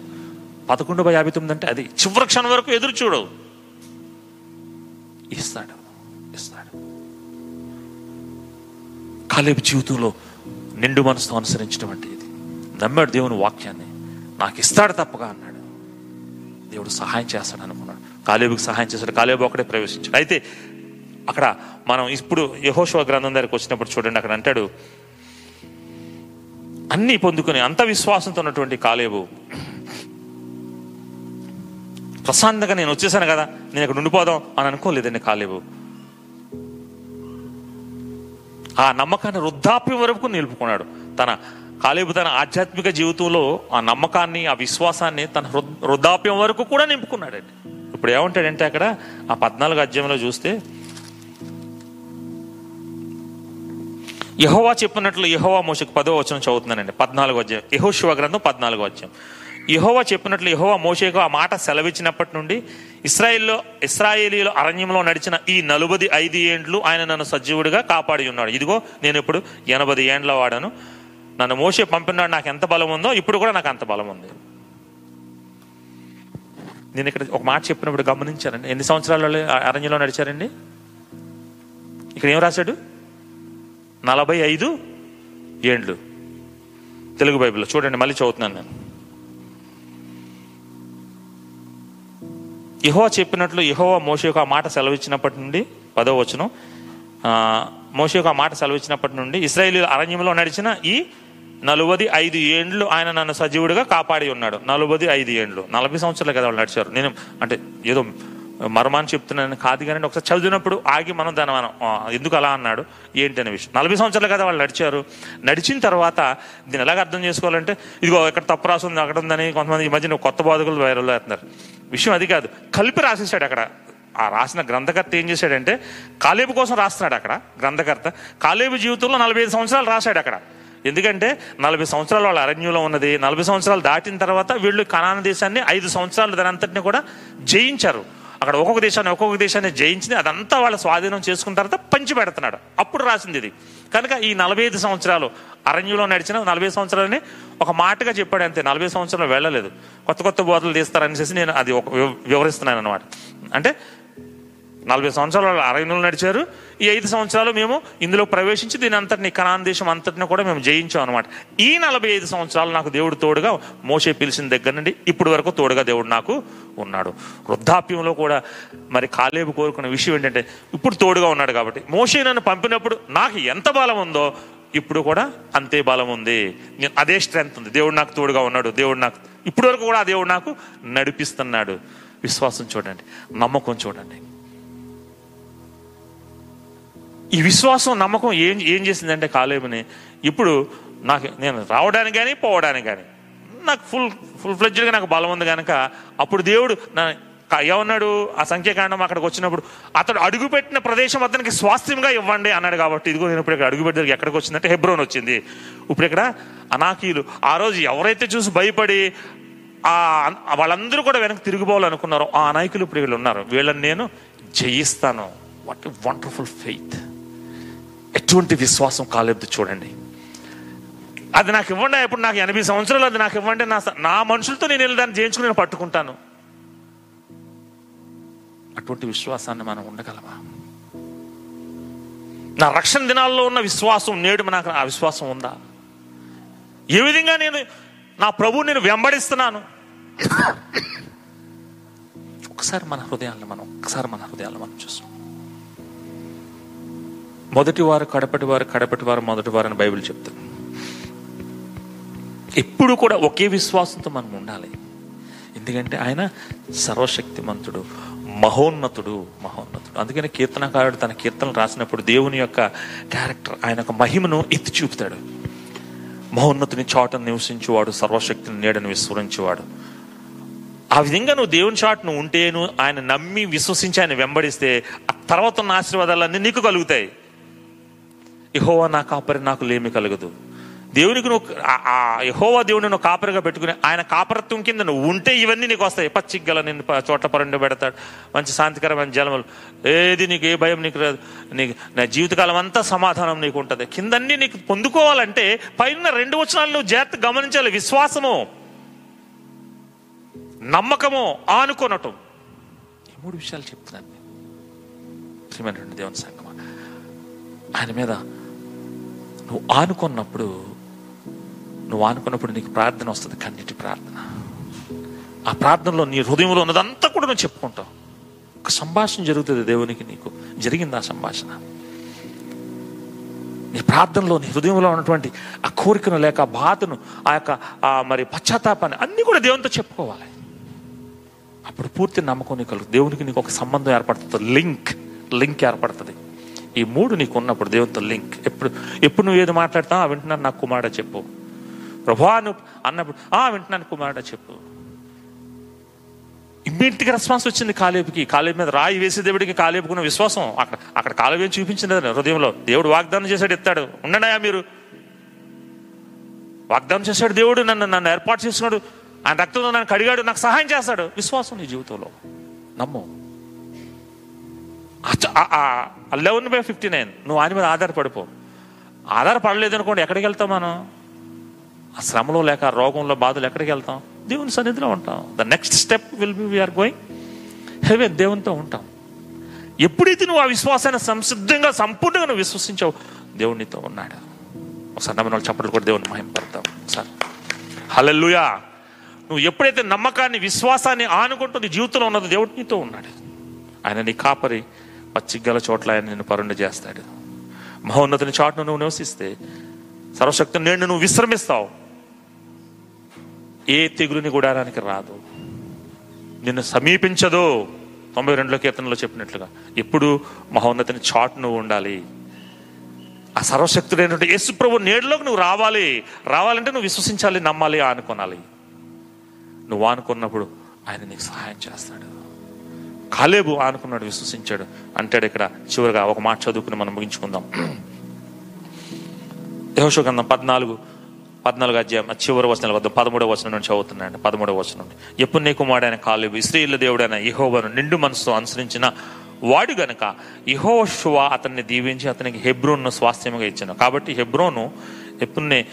పదకొండు బై యాభై తొమ్మిది అంటే అది. చివరి క్షణం వరకు ఎదురు చూడవు ఇస్తాడు. ఇస్తాడు. కాలేబు జీవితంలో నిండు మనసుతో అనుసరించినటువంటి ఇది. నమ్మాడు దేవుని వాక్యాన్ని. నాకు ఇస్తాడు తప్పగా అన్నాడు. దేవుడు సహాయం చేస్తాడు అనుకున్నాడు. కాలేబుకి సహాయం చేస్తాడు కాలేబు ఒకడే ప్రవేశించాడు. అయితే అక్కడ మనం ఇప్పుడు యహోశివ గ్రంథం దగ్గరికి వచ్చినప్పుడు చూడండి. అక్కడ అంటాడు అన్నీ పొందుకుని అంత విశ్వాసంతో ఉన్నటువంటి కాలేబు. ప్రశాంతంగా నేను వచ్చేసాను కదా నేను ఇక్కడ ఉండిపోదాం అని అనుకోలేదండి కాలేబు. ఆ నమ్మకాన్ని వృద్ధాప్యం వరకు నిలుపుకున్నాడు. తన కాలేబు తన ఆధ్యాత్మిక జీవితంలో ఆ నమ్మకాన్ని ఆ విశ్వాసాన్ని తన వృద్ధాప్యం వరకు కూడా నింపుకున్నాడండి. ఇప్పుడు ఏమంటాడంటే అక్కడ ఆ పద్నాలుగు అధ్యాయంలో చూస్తే యహోవా చెప్పినట్లు యహోవా మోషకు పదో వచనం చదువుతున్నానండి. పద్నాలుగు అధ్యాయం. యహోశివ గ్రంథం పద్నాలుగు అధ్యాయం. యహోవా చెప్పినట్లు యహోవా మోషేకు ఆ మాట సెలవిచ్చినప్పటి నుండి ఇస్రాయిల్లో ఇస్రాయేలీలో అరణ్యంలో నడిచిన ఈ నలుబది ఐదు ఏండ్లు ఆయన నన్ను సజీవుడిగా కాపాడి ఉన్నాడు ఇదిగో నేను ఇప్పుడు ఎనభై ఏండ్ల వాడను. నన్ను మోసే పంపినాడు. నాకు ఎంత బలం ఉందో ఇప్పుడు కూడా నాకు అంత బలం ఉంది. నేను ఇక్కడ ఒక మాట చెప్పినప్పుడు గమనించారండి ఎన్ని సంవత్సరాలు అరణ్యంలో నడిచారండి? ఇక్కడ ఏం రాశాడు? నలభై ఐదు ఏండ్లు. తెలుగు బైబిల్లో. చూడండి మళ్ళీ చదువుతున్నాను నేను. యహోవా చెప్పినట్లు యహోవా మోషకు ఆ మాట సెలవిచ్చినప్పటి నుండి పదో వచనం ఆ, మోషకు ఆ మాట సెలవిచ్చినప్పటి నుండి ఇస్రాయేలీ అరణ్యంలో నడిచిన ఈ నలువది ఐదు ఏండ్లు ఆయన నన్ను సజీవుడిగా కాపాడి ఉన్నాడు. నలువది ఐదు ఏండ్లు. నలభై సంవత్సరాలు కదా వాళ్ళు నడిచారు. నేను అంటే ఏదో మర్మాన్ని చెప్తున్నాను కాదు కానీ ఒకసారి చదివినప్పుడు ఆగి మనం దాని మనం ఎందుకు అలా అన్నాడు? ఏంటి అనే విషయం. నలభై సంవత్సరాలు కదా వాళ్ళు నడిచారు. నడిచిన తర్వాత దీన్ని ఎలాగ అర్థం చేసుకోవాలంటే ఇదిగో ఇక్కడ తప్పు రాసింది అక్కడ ఉందని కొంతమంది ఈ మధ్యన కొత్త బాధకులు వైరల్ అవుతున్నారు విషయం అది కాదు. కలిపి రాసేసాడు అక్కడ. ఆ రాసిన గ్రంథకర్త ఏం చేశాడంటే కాలేబు కోసం రాస్తున్నాడు అక్కడ గ్రంథకర్త. కాలేబు జీవితంలో నలభై ఐదు సంవత్సరాలు రాశాడు అక్కడ. ఎందుకంటే నలభై సంవత్సరాలు వాళ్ళ అరణ్యంలో ఉన్నది. నలభై సంవత్సరాలు దాటిన తర్వాత వీళ్ళు కనాన దేశాన్ని ఐదు సంవత్సరాలు దానంతటిని కూడా జయించారు. అక్కడ ఒక్కొక్క దేశాన్ని ఒక్కొక్క దేశాన్ని జయించింది అదంతా వాళ్ళ స్వాధీనం చేసుకున్న తర్వాత పంచి పెడుతున్నాడు. అప్పుడు రాసింది ఇది. కనుక ఈ నలభై ఐదు సంవత్సరాలు అరణ్యంలో నడిచిన నలభై సంవత్సరాలని ఒక మాటగా చెప్పాడు అంతే. నలభై సంవత్సరాలు వెళ్ళలేదు. కొత్త కొత్త బోధలు తీస్తారనేసి నేను అది ఒక వివరిస్తున్నాను అనమాట అంటే నలభై సంవత్సరాలు అరణ్యంలో నడిచారు. ఈ ఐదు సంవత్సరాలు మేము ఇందులో ప్రవేశించి దీని అంతటిని కనాన్ దేశం అంతటిని కూడా మేము జయించాం అనమాట ఈ నలభై ఐదు సంవత్సరాలు నాకు దేవుడు తోడుగా మోసే పిలిచిన దగ్గర నుండి ఇప్పటి వరకు తోడుగా దేవుడు నాకు ఉన్నాడు. వృద్ధాప్యంలో కూడా మరి కాలేబు కోరుకున్న విషయం ఏంటంటే ఇప్పుడు తోడుగా ఉన్నాడు కాబట్టి. మోసే నన్ను పంపినప్పుడు నాకు ఎంత బలం ఉందో ఇప్పుడు కూడా అంతే బలం ఉంది. నేను అదే స్ట్రెంగ్త్ ఉంది. దేవుడు నాకు తోడుగా ఉన్నాడు. దేవుడు నాకు ఇప్పటి వరకు కూడా ఆ దేవుడు నాకు నడిపిస్తున్నాడు. విశ్వాసం చూడండి. నమ్మకం చూడండి. ఈ విశ్వాసం నమ్మకం ఏం ఏం చేసిందంటే కాలేమని ఇప్పుడు నాకు నేను రావడానికి కానీ పోవడానికి కానీ నాకు ఫుల్ ఫుల్ ఫ్లెడ్జ్డ్గా నాకు బలం ఉంది కనుక అప్పుడు దేవుడు నా ఏమన్నాడు ఆ సంఖ్యాకాండం అక్కడికి వచ్చినప్పుడు అతడు అడుగుపెట్టిన ప్రదేశం అతనికి స్వాస్థ్యంగా ఇవ్వండి అన్నాడు కాబట్టి ఇదిగో నేను ఇప్పుడు ఇక్కడ అడుగుపెట్టి ఎక్కడికి వచ్చిందంటే హెబ్రోన్ వచ్చింది. ఇప్పుడు ఇక్కడ అనాకీలు ఆ రోజు ఎవరైతే చూసి భయపడి ఆ వాళ్ళందరూ కూడా వెనక్కి తిరిగిపోవాలనుకున్నారో ఆ అనాయకులు ఇప్పుడు వీళ్ళు ఉన్నారు. వీళ్ళని నేను జయిస్తాను. వాట్ వండర్ఫుల్ ఫెయిత్ ఎటువంటి విశ్వాసం కాలేదు చూడండి. అది నాకు ఇవ్వండి ఇప్పుడు నాకు ఎనభై సంవత్సరాలు అది నాకు ఇవ్వండి నా నా మనుషులతో నేను వెళ్ళి దాన్ని చేయించుకుని నేను పట్టుకుంటాను. అటువంటి విశ్వాసాన్ని మనం ఉండగలమా? నా రక్షణ దినాల్లో ఉన్న విశ్వాసం నేడు నాకు ఆ విశ్వాసం ఉందా? ఏ విధంగా నేను నా ప్రభువు నేను వెంబడిస్తున్నాను? ఒకసారి మన హృదయాలను మనం ఒకసారి మన హృదయాలను మనం చూస్తాం. మొదటి వారు కడపటి వారు కడపటి వారు మొదటి వారు అని బైబిల్ చెప్తుంది. ఎప్పుడు కూడా ఒకే విశ్వాసంతో మనం ఉండాలి. ఎందుకంటే ఆయన సర్వశక్తిమంతుడు మహోన్నతుడు మహోన్నతుడు. అందుకని కీర్తనకారుడు తన కీర్తనలు రాసినప్పుడు దేవుని యొక్క క్యారెక్టర్ ఆయన యొక్క మహిమను ఎత్తి చూపుతాడు. మహోన్నతుని చాటను నివసించేవాడు సర్వశక్తిని నీడను విస్మరించేవాడు. ఆ విధంగా నువ్వు దేవుని చాటు నువ్వు ఉంటే నువ్వు ఆయన నమ్మి విశ్వసించి ఆయన వెంబడిస్తే ఆ తర్వాత ఉన్న ఆశీర్వాదాలన్నీ నీకు కలుగుతాయి. యహోవా నా కాపరి నాకు లేమి కలగదు. దేవునికి నువ్వు ఆ- యహోవా దేవుని నువ్వు కాపరిగా పెట్టుకుని ఆయన కాపరత్వం కింద నువ్వు ఉంటే ఇవన్నీ నీకు వస్తాయి. పచ్చిగ్గల నేను చోట్ల పరుండి పెడతాడు. మంచి శాంతికరమైన జలములు. ఏది నీకు ఏ భయం నీకు రాదు. నీకు నా జీవితకాలం అంతా సమాధానం నీకు ఉంటుంది. కిందన్నీ నీకు పొందుకోవాలంటే పైన రెండు వచనాలు నువ్వు జాగ్రత్త గమనించాలి. విశ్వాసము నమ్మకము ఆనుకోనటం. ఈ మూడు విషయాలు చెప్తున్నాను ప్రియమైనటువంటి దేవుని సంగమ ఆయన మీద నువ్వు ఆనుకున్నప్పుడు నువ్వు ఆనుకున్నప్పుడు నీకు ప్రార్థన వస్తుంది కన్నిటి ప్రార్థన. ఆ ప్రార్థనలో నీ హృదయంలో ఉన్నదంతా కూడా నువ్వు చెప్పుకుంటావు. ఒక సంభాషణ జరుగుతుంది దేవునికి నీకు. జరిగింది ఆ సంభాషణ? నీ ప్రార్థనలో నీ హృదయంలో ఉన్నటువంటి ఆ కోరికను లేక ఆ బాధను ఆ యొక్క ఆ మరి పశ్చాత్తాపాన్ని అన్ని కూడా దేవునితో చెప్పుకోవాలి. అప్పుడు పూర్తి నమ్మకం నీకు దేవునికి నీకు ఒక సంబంధం ఏర్పడుతుంది. లింక్ లింక్ ఏర్పడుతుంది. ఈ మూడు నీకు ఉన్నప్పుడు దేవునితో లింక్. ఎప్పుడు ఎప్పుడు నువ్వు ఏది మాట్లాడతావు ఆ వింటున్నాను నాకు కుమారుడ చెప్పు. ప్రభా నువ్వు అన్నప్పుడు ఆ వింటున్నాను కుమారుడ చెప్పు. ఇమ్మీడియట్గా రెస్పాన్స్ వచ్చింది కాలేబుకి. కాలేపు మీద రాయి వేసే దేవుడికి కాలేబుకున్న విశ్వాసం అక్కడ అక్కడ కాలేపు చూపించింది హృదయంలో దేవుడు వాగ్దానం చేశాడు ఎత్తాడు. ఉండడాయా మీరు. వాగ్దానం చేశాడు దేవుడు నన్ను నన్ను ఏర్పాటు చేస్తున్నాడు ఆయన రక్తంలో నన్ను కడిగాడు నాకు సహాయం చేస్తాడు. విశ్వాసం నీ జీవితంలో. నమ్ము. Eleven by fifty nine. నువ్వు ఆయన మీద ఆధారపడిపో. ఆధారపడలేదు అనుకోండి ఎక్కడికి వెళ్తాం మనం? ఆ శ్రమలో లేక రోగంలో బాధలు ఎక్కడికి వెళ్తాం? దేవుని సన్నిధిలో ఉంటాం. The next step will be we're going heaven దేవునితో ఉంటాం. ఎప్పుడైతే నువ్వు ఆ విశ్వాసాన్ని సంసిద్ధంగా సంపూర్ణంగా నువ్వు విశ్వసించావు దేవుడు నీతో ఉన్నాడు. ఒకసారి నమ్మిన వాళ్ళు చప్పట్లు కూడా దేవుని మహింపడతాం ఒకసారి. హల్లెలూయా నువ్వు ఎప్పుడైతే నమ్మకాన్ని విశ్వాసాన్ని ఆనుకుంటుంది జీవితంలో ఉన్నదో దేవుడు నీతో ఉన్నాడు. ఆయన నీ కాపరి పచ్చిగల చోట్ల ఆయన నిన్ను పరుండి చేస్తాడు. మహోన్నతిని చాటును నువ్వు నివసిస్తే సర్వశక్తిని నేను నువ్వు విశ్రమిస్తావు. ఏ తెగులుని గుడారానికి రాదు. నిన్ను సమీపించదు. తొంభై రెండులో కీర్తనలో చెప్పినట్లుగా ఎప్పుడు మహోన్నతిని చాటు నువ్వు ఉండాలి. ఆ సర్వశక్తుడైనటువంటి యేసు ప్రభు నేడులోకి నువ్వు రావాలి. రావాలంటే నువ్వు విశ్వసించాలి నమ్మాలి ఆనుకోనాలి. నువ్వు ఆనుకున్నప్పుడు ఆయన నీకు సహాయం చేస్తాడు. కాలేబు ఆనుకున్నాడు విశ్వసించాడు. అంటాడు ఇక్కడ చివరిగా ఒక మాట చదువుకుని మనం ముగించుకుందాం. యహోషు గ్రంథం పద్నాలుగు పద్నాలుగు అధ్యాయం చివరి వచనాల వద్ద పదమూడవ వచనం నుండి చదువుతున్నాయండి పదమూడవ వచనం నుండి. ఎప్పుడు నీ కుమారుడైన కాలేబు ఇస్రీల దేవుడైన యహోవను నిండు మనసుతో అనుసరించిన వాడు గనక ఇహోషువా అతన్ని దీవించి అతనికి హెబ్రోన్ను స్వాస్థ్యముగా ఇచ్చాను. కాబట్టి హెబ్రోను ఎప్పుడునే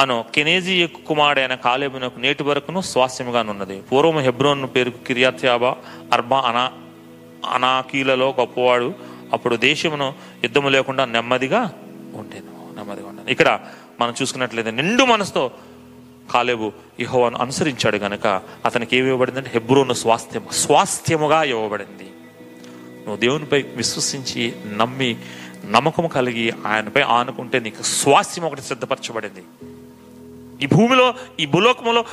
అను కెనేజీ కుమారుడైన కాలేబునకు నేటి వరకును స్వాస్థ్యముగానున్నది. పూర్వం హెబ్రోన్ పేరు కిరియాత్యాబా అర్బా అనా అనాకీలలో గొప్పవాడు. అప్పుడు దేశమును యుద్ధము లేకుండా నెమ్మదిగా ఉండేది నెమ్మదిగా ఉండేది ఇక్కడ మనం చూసుకున్నట్లయితే నిండు మనసుతో కాలేబు ఇహోవాను అనుసరించాడు గనక అతనికి ఏమి ఇవ్వబడిందంటే హెబ్రోను స్వాస్థ్యము స్వాస్థ్యముగా ఇవ్వబడింది. నువ్వు దేవునిపై విశ్వసించి నమ్మి నమ్మకం కలిగి ఆయనపై ఆనుకుంటే నీకు స్వాస్థ్యం ఒకటి సిద్ధపరచబడింది. ఈ భూమిలో ఈ భూలోకములో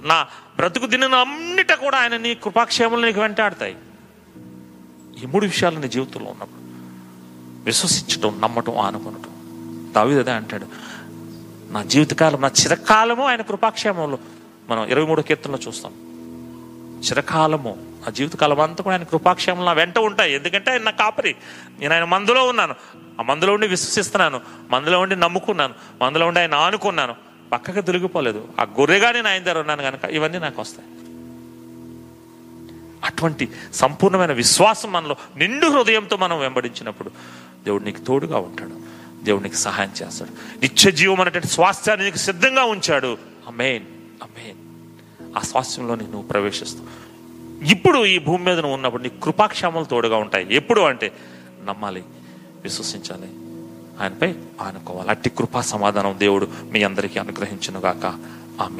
నా బ్రతుకు దిన అన్నిట కూడా ఆయన నీ కృపాక్షేమలు నీకు వెంటాడతాయి. ఈ మూడు విషయాలు నీ జీవితంలో ఉన్నప్పుడు విశ్వసించటం నమ్మటం ఆనుకునటం. దావిదే అంటాడు నా జీవితకాలం నా చిరకాలము ఆయన కృపాక్షేమంలో మనం ఇరవై మూడో కీర్తనలో చూస్తాం. చిరకాలము ఆ జీవితకాలం అంతా కూడా ఆయన కృపాక్షేమం నా వెంట ఉంటాయి. ఎందుకంటే ఆయన నా కాపరి. నేను ఆయన మందులో ఉన్నాను. ఆ మందులో ఉండి విశ్వసిస్తున్నాను. మందులో ఉండి నమ్ముకున్నాను. మందులో ఉండి ఆయన ఆనుకున్నాను. పక్కకి తిరిగిపోలేదు. ఆ గొర్రెగానే నా ఆయన దగ్గర ఉన్నాను కనుక ఇవన్నీ నాకు వస్తాయి. అటువంటి సంపూర్ణమైన విశ్వాసం మనలో నిండు హృదయంతో మనం వెంబడించినప్పుడు దేవుడు నీకు తోడుగా ఉంటాడు. దేవుడు నీకు సహాయం చేస్తాడు. నిత్య జీవం అనేటువంటి స్వాస్థ్యాన్ని నీకు సిద్ధంగా ఉంచాడు. అమేన్ అమేన్ ఆ స్వాస్థ్యంలో నువ్వు ప్రవేశిస్తావు. ఇప్పుడు ఈ భూమి మీద నువ్వు ఉన్నప్పుడు నీ కృపాక్షేమాలు తోడుగా ఉంటాయి. ఎప్పుడు అంటే నమ్మాలి విశ్వసించాలి ఆయనపై ఆనుకోవాలి అట్టి కృపా సమాధానం దేవుడు మీ అందరికీ అనుగ్రహించునుగాక. ఆమె